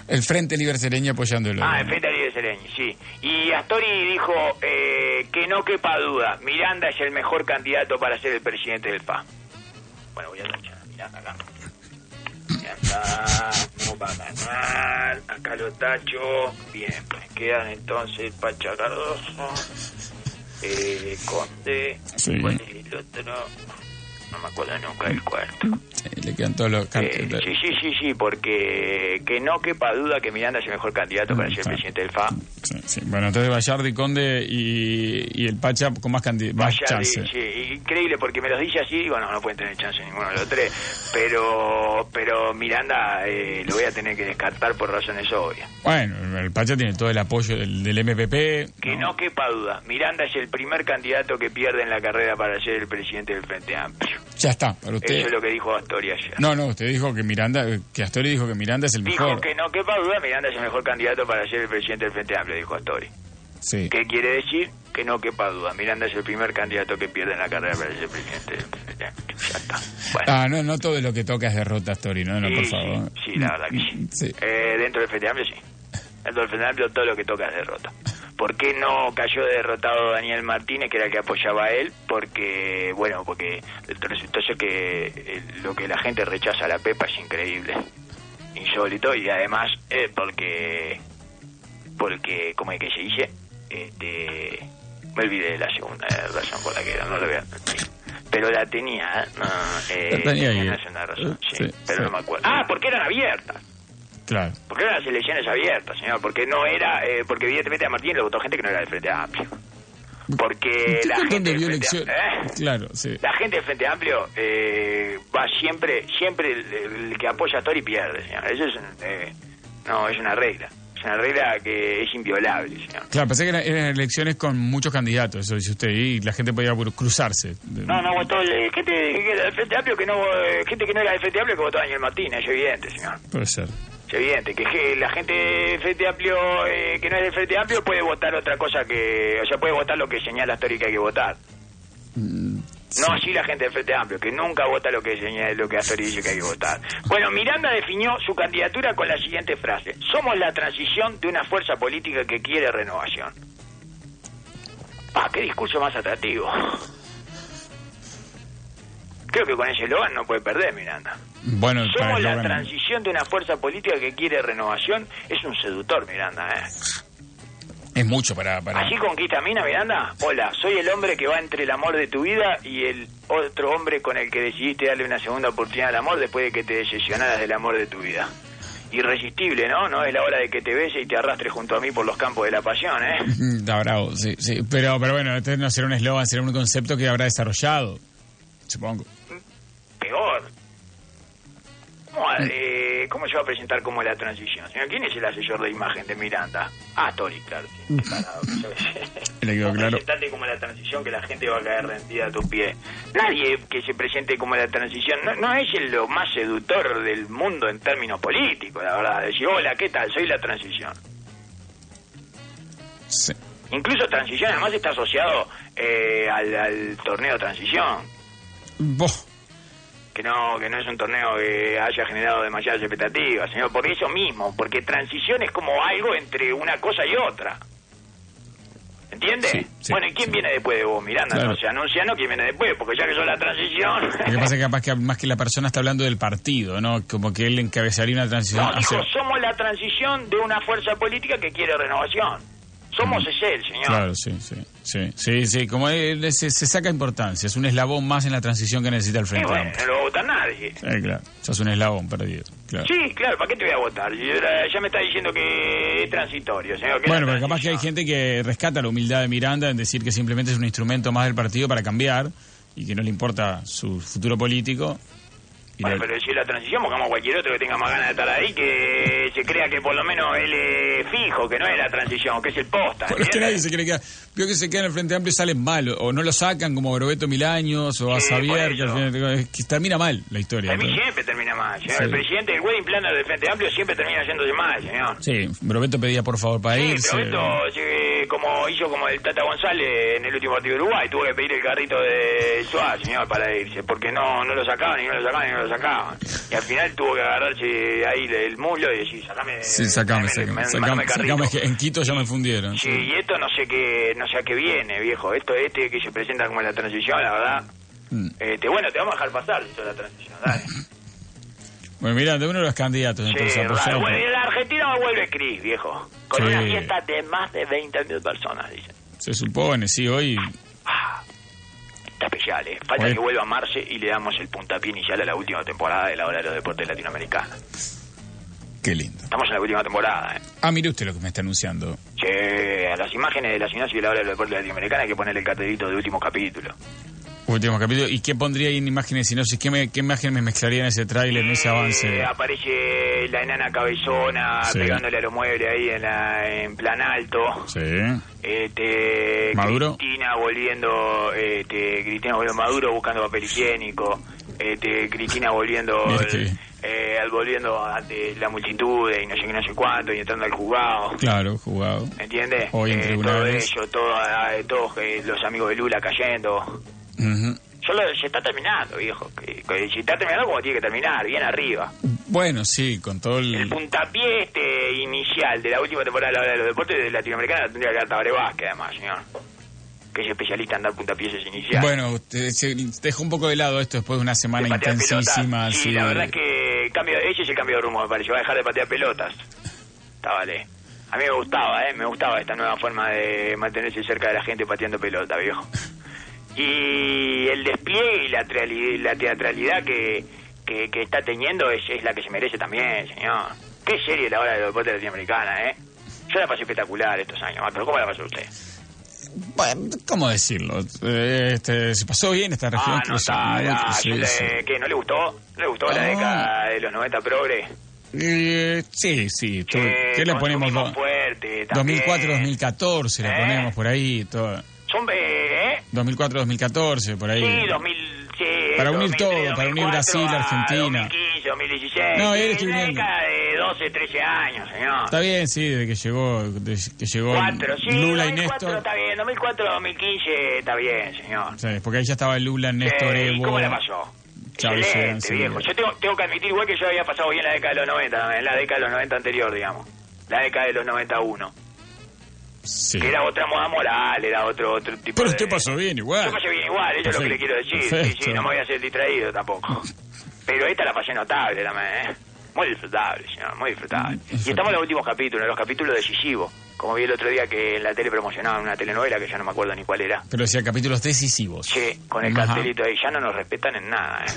El Frente Liber Sereñi apoyándolo. Ah, el frente Liber Sereni, sí. Y Astori dijo eh, que no quepa duda, Miranda es el mejor candidato para ser el presidente del FA. Bueno, voy a tachar a Miranda acá. Miranda no va a ganar, acá lo tacho. Bien, pues quedan entonces Pacha Cardoso, eh, Conde, Sí. ¿cuál es el otro? No me acuerdo nunca el cuarto. Sí, le quedan todos los Eh, sí, sí, sí, sí, porque que no quepa duda que Miranda es el mejor candidato para ser presidente del FA. Sí. Bueno, entonces Gallardi, Conde y, y el Pacha con más, candi- más Vaya, chance. sí, sí, increíble porque me los dice así, digo, no, no pueden tener chance ninguno de los tres, pero pero Miranda eh, lo voy a tener que descartar por razones obvias. Bueno, el Pacha tiene todo el apoyo del, del MPP. Que no quepa duda, Miranda es el primer candidato que pierde en la carrera para ser el presidente del Frente Amplio. Ya está, para usted. Eso es lo que dijo Astori ayer. No, no, usted dijo que Miranda, que Astori dijo que Miranda es el Dijo mejor. que no quepa duda, Miranda es el mejor candidato para ser el presidente del Frente Amplio, dijo Astori. Sí. ¿Qué quiere decir? Que no quepa duda. Miranda es el primer candidato que pierde en la carrera para ser presidente del Frente Amplio. Ya está. Bueno. Ah, no, no todo lo que toca es derrota, Astori, no, no, Sí, por sí, favor. Sí, la verdad que sí. Sí. Eh, dentro del Frente Amplio, sí. Dentro del Frente Amplio todo lo que toca es derrota. ¿Por qué no cayó derrotado Daniel Martínez, que era el que apoyaba a él? Porque, bueno, porque resultó ser que eh, lo que la gente rechaza a la Pepa es increíble, insólito, y además eh, porque, porque, ¿cómo es que se dice? Este, me olvidé de la segunda razón por la que era, no lo sí. Pero la tenía, ¿eh? No, eh, La tenía ahí. una razón, sí, Sí, pero sí. no me acuerdo. Ah, porque eran abiertas. Claro. Porque eran las elecciones abiertas, señor. Porque no era. eh, porque evidentemente a Martín le votó gente que no era del Frente Amplio. Porque ¿Usted la gente, vio Frente, elección? ¿eh? Claro, sí. la gente del Frente Amplio eh, va siempre. Siempre el, el que apoya a Tori pierde, señor. Eso es. eh, no, es una regla. Es una regla que es inviolable, señor. Claro, pensé que eran, eran elecciones con muchos candidatos, eso dice usted, y la gente podía cruzarse. No, no votó el- gente que era del Frente Amplio que no. eh, gente que no era del Frente Amplio que votó a Daniel Martínez, es evidente, señor. Puede ser. Es evidente que la gente del Frente Amplio, eh, que no es del Frente Amplio, puede votar otra cosa que. O sea, puede votar lo que señala Astori que hay que votar. No así la gente del Frente Amplio, que nunca vota lo que señala, lo que Astori dice que hay que votar. Bueno, Miranda definió su candidatura con la siguiente frase: Somos la transición de una fuerza política que quiere renovación. Ah, qué discurso más atractivo. Creo que con ese eslogan no puede perder, Miranda. Bueno, Somos la transición de una fuerza política que quiere renovación. Es un seductor, Miranda, ¿eh? es mucho para... para... Así conquista Mina, Miranda. Hola, soy el hombre que va entre el amor de tu vida y el otro hombre con el que decidiste darle una segunda oportunidad al amor después de que te decepcionaras del amor de tu vida. Irresistible, ¿no? No es la hora de que te bese y te arrastres junto a mí por los campos de la pasión, ¿eh? Está bravo, sí, sí. Pero, pero bueno, este no será un eslogan, será un concepto que habrá desarrollado, supongo. Peor. ¿Cómo, eh, ¿Cómo se va a presentar como la transición? señor? ¿Quién es el asesor de imagen de Miranda? Ah, Tori, claro. Le quedó claro. Como la transición que la gente va a caer rendida a tus pies. Nadie que se presente como la transición no, no es el- lo más seductor del mundo en términos políticos, la verdad. Decir, hola, ¿qué tal? Soy la transición. Sí. Incluso transición además está asociado eh, al, al torneo transición. Boh. Que no que no es un torneo que haya generado demasiadas expectativas, señor, por eso mismo, porque transición es como algo entre una cosa y otra. ¿Entiende? Sí, sí, bueno, ¿y quién viene después de vos, Miranda? Claro. No se anuncia, ¿no? ¿Quién viene después? Porque ya que son la transición... Lo que pasa es que capaz que más que la persona está hablando del partido, ¿no? Como que él encabezaría una transición No, dijo, hacia- somos la transición de una fuerza política que quiere renovación. Somos ese, señor. Claro, sí, sí, sí, sí, sí, como él, se, se saca importancia, es un eslabón más en la transición que necesita el Frente bueno, Amplio. no lo va a votar nadie. Eh, claro, es un eslabón perdido, claro. Sí, claro, ¿para qué te voy a votar? Era- ya me está diciendo que es transitorio, señor. que Bueno, es pero capaz que hay gente que rescata la humildad de Miranda en decir que simplemente es un instrumento más del partido para cambiar y que no le importa su futuro político. Bueno, pero si es la transición, buscamos cualquier otro que tenga más ganas de estar ahí, que se crea que por lo menos él es fijo, que no es la transición, que es el posta. Bueno, es que nadie se quiere quedar. Vio que se queda en el Frente Amplio y salen mal, o no lo sacan como Grobeto Milaños o a Sí, Xavier, que, al eso. final- es que termina mal la historia. A mí siempre termina mal, señor. Sí. El presidente del wedding planner del Frente Amplio siempre termina yéndose mal, señor. Sí, Grobeto pedía por favor para Sí, irse. pero esto sí, como hizo como el Tata González en el último partido de Uruguay, tuvo que pedir el carrito de Suárez, señor, para irse, porque no no lo sacaban y no lo sacaban y no lo sacaban. Y al final tuvo que agarrarse ahí el muslo y decir, sacame, Sí, sacame, sacame, en Quito ya me fundieron. Sí, y esto no sé qué, no sé a qué viene, viejo. Esto este que se presenta como la transición, la verdad. Mm. Este, bueno, te vamos a dejar pasar la transición, dale. Bueno, mira, de uno de los candidatos, Sí, entonces. Bueno, en la Argentina vuelve Cris, viejo. Con Sí. una fiesta de más de 20.000 personas, dicen. Se supone, sí, hoy. Está especial, ¿eh? Falta Oye. que vuelva Marce y le damos el puntapié inicial a la última temporada de la hora de los deportes latinoamericanos. Qué lindo. Estamos en la última temporada, ¿eh? Ah, mire usted lo que me está anunciando. Che, a las imágenes de la sinopsis de la hora de los deportes latinoamericanos hay que ponerle el cartelito de último capítulo. Último capítulo. ¿Y qué pondría ahí en imágenes y no sé qué, me, qué imagen me mezclaría en ese tráiler, en ese avance? Eh, aparece la enana cabezona Sí. pegándole a los muebles ahí en, la- en plan alto. Sí. Este, ¿Maduro? Cristina volviendo, este, Cristina volviendo Maduro buscando papel higiénico. Este, Cristina volviendo, bien. eh, volviendo ante la multitud y no sé qué, no sé cuánto y entrando al juzgado. Claro, jugado. ¿Entiendes? Hoy en Eh, todo ello, todo, eh, todos eh, los amigos de Lula cayendo. Yo lo, se está terminando, viejo. Que, que se está terminando como tiene que terminar, bien arriba. Bueno, sí, con todo el... El puntapié este inicial de la última temporada de la Hora de los deportes de Latinoamericana tendría que dar Tabaré Vázquez, además, señor. Que es especialista en dar puntapiés inicial. Bueno, usted se dejó un poco de lado esto después de una semana De intensísima. Sí, así la verdad es que cambio, ese es el cambio de rumbo, me parece. Va a dejar de patear pelotas. Está vale. A mí me gustaba, ¿eh? Me gustaba esta nueva forma de mantenerse cerca de la gente pateando pelota, viejo. Y el despliegue y la, teatrali- la teatralidad que, que, que está teniendo es, es la que se merece también, señor. Qué serie la hora de los deportes latinoamericana, ¿eh? Yo la pasé espectacular estos años, pero ¿cómo la pasó usted? Bueno, ¿cómo decirlo? Eh, Este, se pasó bien esta región. Ah, que no, se- está, ya, sí, yo le- sí. ¿qué? ¿No le gustó? ¿No le gustó la década de los 90 progre? Eh, sí, sí. Che, ¿Qué le ponemos? consumimos Do- fuerte también. 2004-2014 le ¿Eh? ponemos por ahí. Todo. Son, eh, ¿eh? 2004-2014, por ahí. Sí, 2000, sí, Para unir 2003, todo, para unir 2004 Brasil, a Argentina. 2015, 2016. No, él estoy una década de 12, 13 años, señor. Está bien, sí, desde que llegó, desde que llegó Cuatro, sí, Lula y 2004 Néstor. está bien, 2004, 2015 está bien, señor. Sí, porque ahí ya estaba Lula, Néstor, Eh, ¿Y Evo. cómo la pasó? Chávez, Excelente, viejo. Yo tengo, tengo que admitir igual que yo había pasado bien la década de los 90, en la década de los 90 anterior, digamos. La década de los 91. Sí. Que era otra moda moral, era otro otro tipo Pero de... usted pasó bien igual. Yo pasé bien igual, eso es lo que le quiero decir. Sí, sí, no me voy a hacer distraído tampoco. Pero esta la pasé notable también, ¿eh? Muy disfrutable, señor, muy disfrutable. Y estamos en los últimos capítulos, en los capítulos decisivos. Como vi el otro día que en la tele promocionaban una telenovela que ya no me acuerdo ni cuál era. Pero decía capítulos decisivos. Che, con el Ajá. cartelito ahí, ya no nos respetan en nada, ¿eh?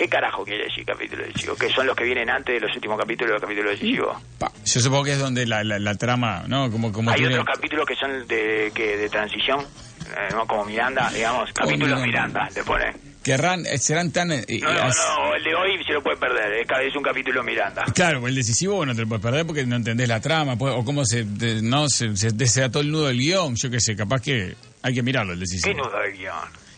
¿Qué carajo quiere decir capítulo decisivo? ¿Que son los que vienen antes de los últimos capítulos de los capítulos decisivos? Pa, Yo supongo que es donde la, la, la trama, ¿no? Como, como Hay tiene... otros capítulos que son de, que, de transición, eh, ¿no? Como Miranda, digamos, capítulos Miranda. Miranda, le ponen. Querrán, serán tan... eh, No, no, no, el de hoy se lo puede perder, es, es un capítulo Miranda. Claro, el decisivo bueno te lo puedes perder porque no entendés la trama, pues, o cómo se, de- no, se, se desató el nudo del guion, yo qué sé, capaz que hay que mirarlo el ¿Qué decisivo. nudo del guion?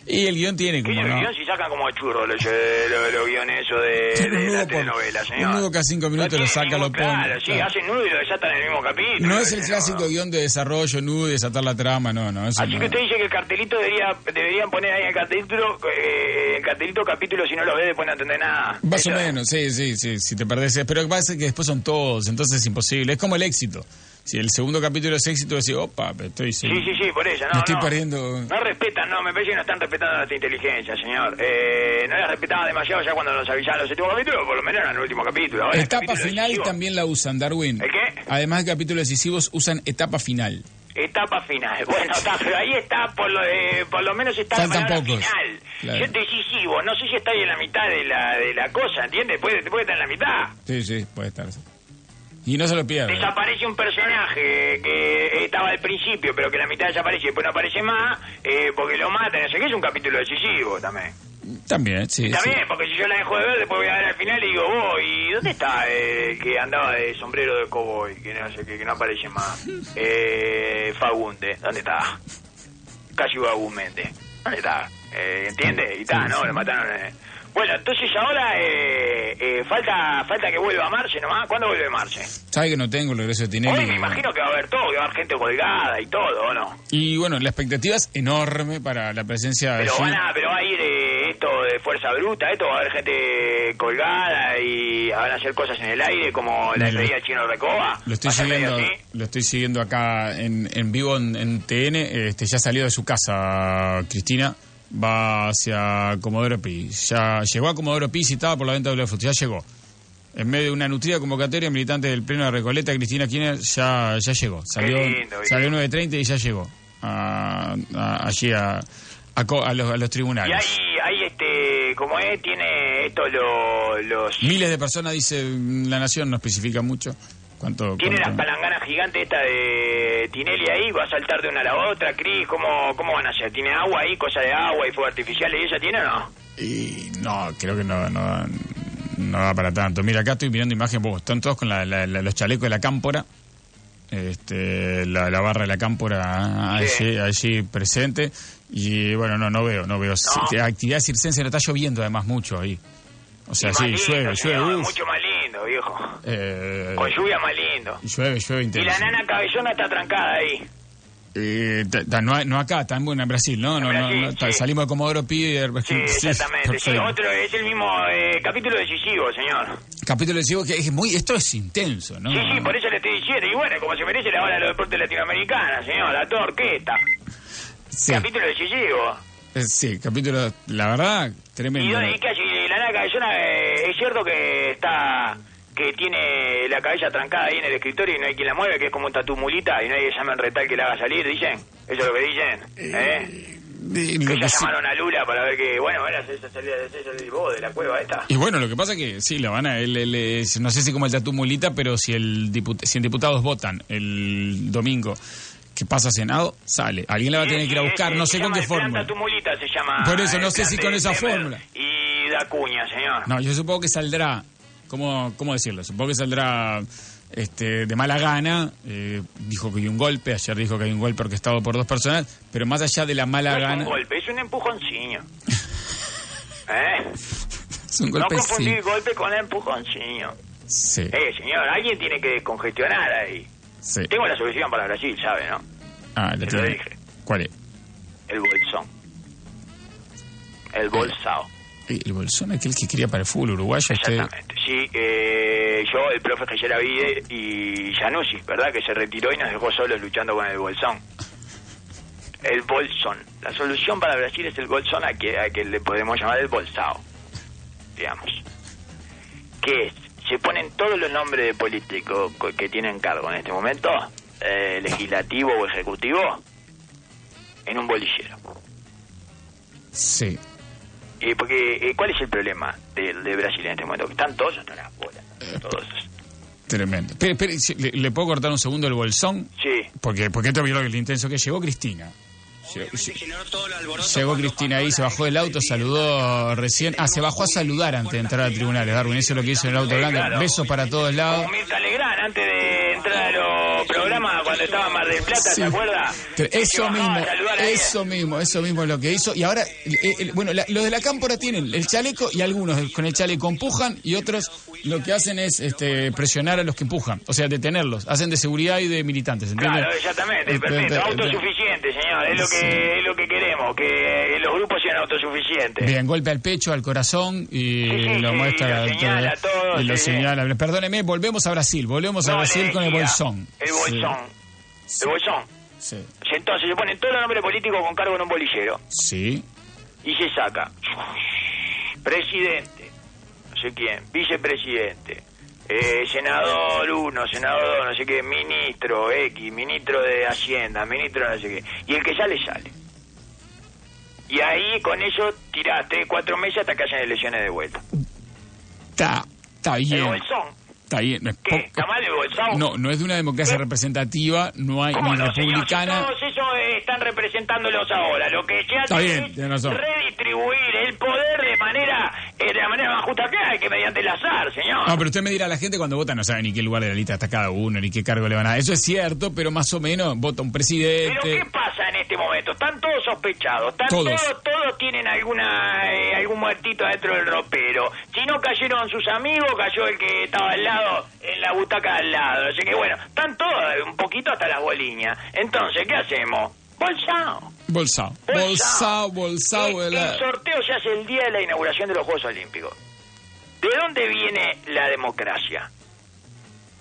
Y el guion tiene ¿Qué como, del ¿no? guion si sacan como a churro los, los, los guiones esos de, Un de la telenovela, señor? Un nudo cada cinco minutos lo saca, lo pone. Claro, sí, claro. hacen nudo y lo desatan en el mismo capítulo. No es el clásico guion de desarrollo, nudo y desatar la trama, no, no, eso Así no. que usted dice que el cartelito debería, deberían poner ahí en el cartelito, eh, el cartelito capítulo, si no lo ves después no entendés nada. Más o Eso- menos, sí, sí, sí, si te perdés. Pero pasa que después son todos, entonces es imposible. Es como el éxito. Si el segundo capítulo es éxito, decís, opa, pero estoy... Sí, sí, sí, por eso, no, me estoy no. perdiendo... No respetan, no, me parece que no están respetando nuestra inteligencia, señor. Eh, no la respetaban demasiado ya cuando nos avisaban los últimos capítulos, por lo menos en el último capítulo. Ahora, Etapa capítulo final decisivo. también la usan, Darwin. ¿El qué? Además de capítulos decisivos, usan etapa final. Etapa final. Bueno, está, pero ahí está, por lo, de- por lo menos está Faltan la pocos. final. Claro. Yo decisivo, no sé si está ahí en la mitad de la, de la cosa, ¿entiendes? Puede, puede estar en la mitad. Sí, sí, puede estar. sí. Y no se lo pierdan. Desaparece un personaje que estaba al principio, pero que la mitad desaparece y después no aparece más, eh, porque lo matan, sé qué, es un capítulo decisivo también. También, sí. Bien, porque si yo la dejo de ver, después voy a ver al final y digo, oh, ¿y dónde está el que andaba de sombrero de cowboy? Que no sé qué, que no aparece más. Eh, Fagunde, ¿dónde está? Casi Méndez. ¿Dónde está? Eh, ¿Entiende? Y está, ¿no? Lo mataron. eh. Bueno, entonces ahora eh, eh, falta falta que vuelva Marce nomás. ¿Cuándo vuelve Marce? Sabe que no tengo el regreso de Tinelli. Hoy me imagino que va a haber todo, que va a haber gente colgada y todo, ¿o no? Y bueno, la expectativa es enorme para la presencia de Pero allí. van a, pero va a ir eh, esto de fuerza bruta, esto va a haber gente colgada y van a hacer cosas en el aire como la de Chino Recoba. Lo estoy ¿Va a ser medio siguiendo, lo estoy siguiendo acá en, en vivo en, en TN. Este, ya salió de su casa, Cristina. Va hacia Comodoro Pi. Ya llegó a Comodoro Pi citada por la venta de los frutos. Ya llegó. En medio de una nutrida convocatoria, militante del Pleno de Recoleta, Cristina Kirchner, ya, ya llegó. Salió, lindo, salió 9.30 y ya llegó. a- a- allí a, a co- a los, a los Y tribunales. ahí, ahí este, como es, tiene esto lo- los... Miles de personas, dice La Nación, no especifica mucho. ¿Cuánto? Tiene las cuánto- palanganas gigantes esta de Tinelli ahí, va a saltar de una a la otra, Cris, ¿cómo, ¿cómo van a hacer? ¿Tiene agua ahí, cosa de agua y fuego artificial y ella tiene o no? Y no, creo que no, no, no da para tanto. Mira, acá estoy mirando imágenes, están todos con la- la- la- los chalecos de la cámpora, este, la, barra de la cámpora allí, allí presente. Y bueno, no, no veo, no veo. Actividad circense, no está lloviendo además mucho ahí. O sea, Y sí, llueve, llueve, mucho lindo, viejo. Eh, Con lluvia más lindo. llueve, llueve Y la nana cabellona está trancada ahí. Eh, ta- ta- no, no acá, está en, bueno, en Brasil, ¿no? no, no, Brasil, no, ta- sí. Salimos de Comodoro Pi. y- Sí, exactamente. Sí, otro, es el mismo eh, capítulo decisivo, señor. Capítulo decisivo que es muy, esto es intenso, ¿no? Sí, sí, por eso le estoy diciendo. Y bueno, como se merece la hora de los deportes latinoamericanos, señor. La orquesta. Sí. Capítulo decisivo. Eh, Sí, capítulo, la verdad, ¿Y, tremendo. dónde, y qué hace? La nana cabellona eh, es cierto que está... Que tiene la cabeza trancada ahí en el escritorio y no hay quien la mueve, que es como un tatú mulita y no hay que llamen retal que la haga salir, dicen. Eso es lo que dicen. ¿Eh? Y, Que ya llamaron a Lula para ver que, bueno, van a hacer esa salida de vos de la cueva esta. y bueno, lo que pasa que sí, la van a, él- él es- no sé si como el tatu mulita, pero si el diput- si en diputados votan el domingo que pasa a Senado, sale. Alguien la va a tener que ir a buscar, no sé con qué fórmula. Tatumulita se llama. Por eso, no sé si con esa fórmula. Y da cuña, señor. No, yo supongo que saldrá, ¿cómo, cómo decirlo? Supongo que saldrá este, de mala gana. eh, dijo que hay un golpe, ayer dijo que hay un golpe orquestado por dos personas, pero más allá de la mala no es gana. un golpe, es un empujoncillo. ¿Eh? Es un no golpe confundir sí. golpe con empujoncillo. Sí, Eh, señor, alguien tiene que descongestionar ahí. sí. Tengo la solución para Brasil, ¿sabe, no? Ah, la Te lo dije. ¿Cuál es? El bolsón. El bolsao. El Bolsón, aquel que quería para el fútbol uruguayo. Usted... Exactamente. Sí, eh, yo, el profe Geyeravide y Januzzi, ¿verdad? Que se retiró y nos dejó solos luchando con el bolsón. El bolsón. La solución para Brasil es el bolsón a que, a que le podemos llamar el bolsao, digamos. Que es, se ponen todos los nombres de políticos co- que tienen cargo en este momento, eh, legislativo o ejecutivo, en un bolillero. Sí. Eh, porque, eh, ¿cuál es el problema de, de Brasil en este momento? Que están todos hasta las bolas. Todos. Tremendo. Pero, ¿le, le puedo cortar un segundo el bolsón? Sí. Porque, porque esto vio lo que el intenso que llegó Cristina. Llegó, llegó Cristina ahí, se bajó del auto, saludó recién. Ah, se bajó a saludar antes de entrar al tribunal, Darwin. Eso es lo que hizo en el auto claro. Besos para todos lados. Mirta Legrand, antes de entrar a los cuando estaba en Mar del Plata, Sí. ¿se acuerda? Tre- Eso mismo, eso mismo, eso mismo es lo que hizo. Y ahora, eh, eh, bueno, la- los de la cámpora tienen el chaleco y algunos con el chaleco empujan y otros lo que hacen es este, presionar a los que empujan, o sea, detenerlos. Hacen de seguridad y de militantes, ¿entiendes? Claro, exactamente, perfecto. Autosuficiente, señor. Es lo que es lo que queremos, que sean autosuficientes. Bien, golpe al pecho, al corazón y Sí, sí, lo sí, muestra lo señala todo, y lo sí. señala. Perdóneme, volvemos a Brasil, volvemos a Brasil le con el bolsón. El Sí, bolsón. El bolsón. Sí. Entonces se ponen todos los nombres políticos con cargo en un bolillero Sí. y se saca presidente, no sé quién, vicepresidente, eh, senador 1, senador 2, no sé qué, ministro X, ministro de Hacienda, ministro no sé qué. Y el que sale, sale. Y ahí con eso tirás 3, 4 meses hasta que hayan elecciones de vuelta. Está, está El bien. bolsón. Está bien. es ¿Qué? ¿Está mal el bolsón? No, no es de una democracia representativa, no hay ¿Cómo ni no, señor? Si republicana. todos esos eh, están representándolos ahora. Lo que se Está hace bien, es razón. redistribuir el poder de manera eh, de la manera más justa que hay, que mediante el azar, señor. No, pero usted me dirá, la gente cuando vota no sabe ni qué lugar de la lista está cada uno, ni qué cargo le van a dar. Eso es cierto, pero más o menos vota un Pero presidente. ¿qué pasa en este momento? Están todos sospechados, están Todos. todos, todos tienen alguna eh, algún muertito dentro del ropero. Si no cayeron sus amigos, cayó el que estaba al lado, en la butaca al lado. Así que bueno, están todos un poquito hasta las boliñas. Entonces, ¿qué hacemos? Bolsao. Bolsao. Bolsao, bolsao. El, el sorteo se hace el día de la inauguración de los Juegos Olímpicos. ¿De dónde viene la democracia?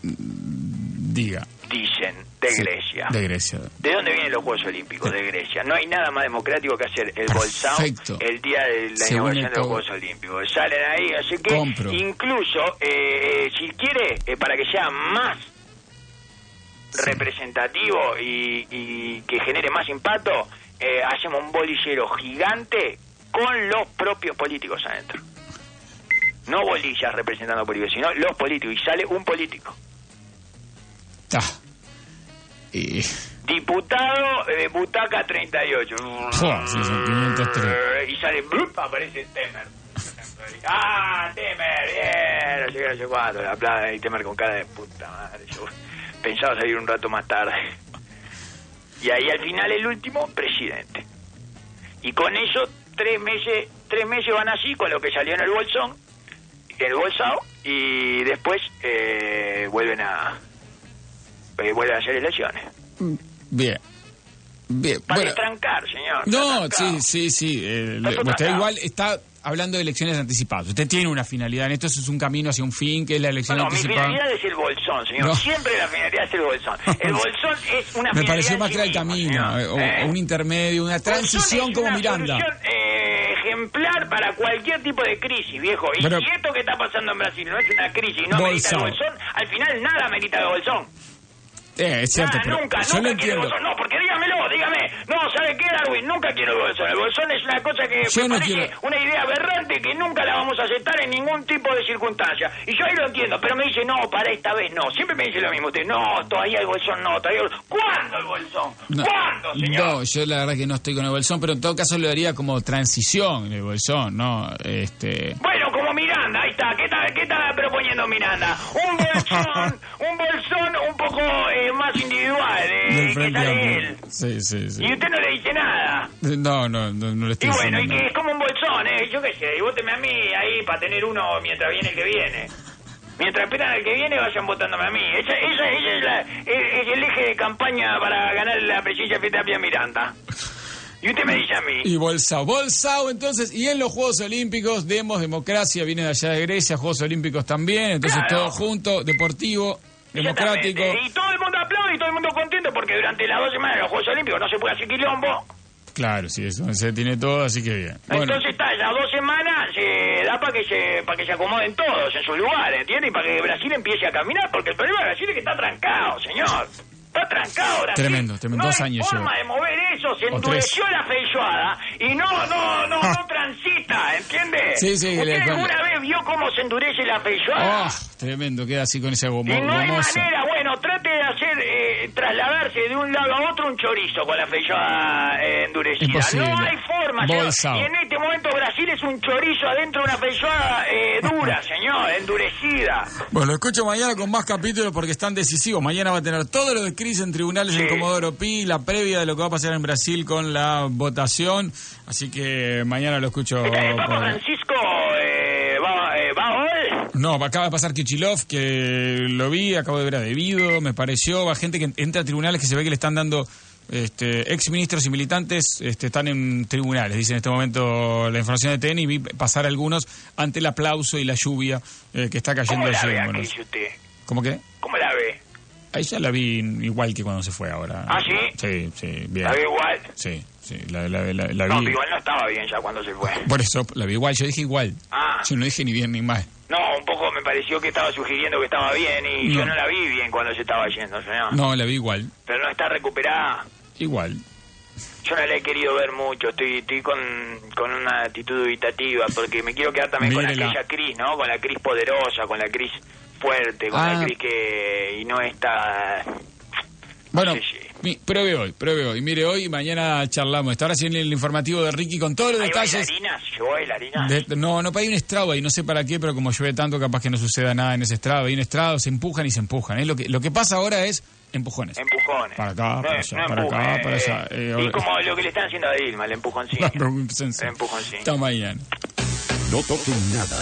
Diga. Dicen, de Sí, Grecia. De Grecia. ¿De dónde vienen los Juegos Olímpicos? De Grecia. No hay nada más democrático que hacer el bolsao el día de la inauguración de los. Juegos Olímpicos. Salen ahí, así que Compro. incluso, eh, si quiere, eh, para que sea más representativo y, y que genere más impacto, eh, hacemos un bolillero gigante con los propios políticos adentro. No bolillas representando políticos, sino los políticos. Y sale un político. Está. Y. Diputado eh, Butaca 38. Fua, sí, son 503. Y sale, ¡blup! aparece Temer. ¡Ah, Temer! Bien, no sé qué, no sé cuánto. La plata y Temer con cara de puta madre. Yo pensaba salir un rato más tarde. Y ahí al final el último, presidente. Y con eso, tres meses, tres meses van así, con lo que salió en el bolsón, el bolsao, y después eh, vuelven a eh, vuelven a hacer elecciones. Bien. Bien. Para Bueno, trancar, señor. no, sí, sí, sí. eh, usted igual está hablando de elecciones anticipadas. Usted tiene una finalidad en esto, es un camino hacia un fin, que es la elección No, mi anticipada. finalidad es el bolsón, señor. No. Siempre la finalidad es el bolsón. El bolsón es una Me pareció más que el camino, eh, o, ¿Eh? un intermedio, una transición es como una Miranda. solución, eh, ejemplar para cualquier tipo de crisis, viejo. Y Pero- si esto que está pasando en Brasil no es una crisis, no amerita el Bolsón. al final nada amerita el bolsón. Eh, es cierto, Nada, pero nunca, yo lo nunca el entiendo. bolsón. No, porque dígamelo, dígame. No, ¿sabe qué, Darwin? Nunca quiero el bolsón. El bolsón es una cosa que Yo me no parece quiero- una idea aberrante que nunca la vamos a aceptar en ningún tipo de circunstancia. Y yo ahí lo entiendo, pero me dice, no, para esta vez no. Siempre me dice lo mismo usted. No, todavía el bolsón no, todavía el... ¿Cuándo el bolsón? No, ¿Cuándo, señor? no, yo la verdad que no estoy con el bolsón, pero en todo caso lo haría como transición el bolsón, ¿no? Este, Bueno, como Miranda, ahí está. ¿Qué está, qué está proponiendo Miranda? Un bolsón, un bolsón un poco eh, más individual, eh, que Amplio. él. Sí, sí, sí. Y usted no le dice nada. No, no, no, no le Y estoy bueno, y diciendo que nada. es como un bolsón, ¿eh? Yo qué sé, y vóteme a mí ahí para tener uno mientras viene el que viene. Mientras esperan al que viene, vayan votándome a mí. Esa, esa, esa es, la- es- es el eje de campaña para ganar la presidencia de Amplio Miranda. Y usted me dice a mí. Y Bolsao. Bolsao, entonces, y en los Juegos Olímpicos, Demos, Democracia, viene de allá de Grecia, Juegos Olímpicos también, entonces Claro. todo junto, deportivo, democrático. Y todo el mundo aplaude y todo el mundo contento porque durante las dos semanas de los Juegos Olímpicos no se puede hacer quilombo. Claro, sí, eso se tiene todo, así que bien. Bueno, Entonces está, las dos semanas se da para que se para que se acomoden todos en sus lugares, ¿entiendes? Y para que Brasil empiece a caminar, porque el problema de Brasil es que está trancado, señor. Está trancado Brasil. Tremendo, tremendo, No dos hay años forma lleva. de mover eso, se endureció la feijoada y no, no, no, no transita, ¿entiende? Sí, sí, ¿Usted le- alguna vez vio cómo se endurece la feijoada? oh, tremendo, queda así con ese gomo, Y no hay manera, bueno, trate de hacer, eh, trasladarse de un lado a otro un chorizo con la feijoada eh, endurecida. Imposible. No hay forma, señor. Y en este momento Brasil es un chorizo adentro de una feijoada eh, dura, señor, endurecida. Bueno, lo escucho mañana con más capítulos porque están decisivos. Mañana va a tener todo lo de crisis en tribunales en Comodoro Pi, la previa de lo que va a pasar en Brasil con la votación. Así que mañana lo escucho. El Papa por- Francisco eh, va, eh, va hoy. No, acaba de pasar Kichilov, que lo vi, acabo de ver a Debido, me pareció, va gente que entra a tribunales que se ve que le están dando este, ex ministros y militantes este, están en tribunales, dice en este momento la información de TN y vi pasar algunos ante el aplauso y la lluvia eh, que está cayendo ¿Cómo la allí ve en usted? ¿Cómo que? ¿Cómo la ve? A ella la vi igual que cuando se fue ahora. ¿Ah, sí? Sí, sí, bien. ¿La ve igual? Sí, sí, la, la- la- la No, vi. igual no estaba bien ya cuando se fue. Por eso la vi igual, yo dije igual. Ah. Yo no dije ni bien ni mal. No, un poco me pareció que estaba sugiriendo que estaba bien y yo No. no la vi bien cuando se estaba yendo, señor. No, la vi igual. Pero no está recuperada. Igual. Yo no la he querido ver mucho, estoy, estoy con, con una actitud dubitativa, porque me quiero quedar también con aquella Cris, ¿no? Con la Cris poderosa, con la Cris fuerte, con Ah. la Cris que... y no está... Bueno, pruebe hoy, pruebe hoy. Mire, hoy y mañana charlamos. Está ahora sí en el informativo de Ricky con todos los ¿Hay detalles. bailarinas? ¿Yo bailarinas? De- no, no, hay un estrado ahí, no sé para qué, pero como llueve tanto, capaz que no suceda nada en ese estrado. Hay un estrado, se empujan y se empujan. ¿eh? Lo, que, lo que pasa ahora es empujones. Empujones. Para acá, No, para allá, no para acá, empuje, para allá. eh, Eh, y ahora- como lo que le están haciendo a Dilma, el empujoncito. El empujoncito. El empujoncito. Hasta mañana. No toquen nada.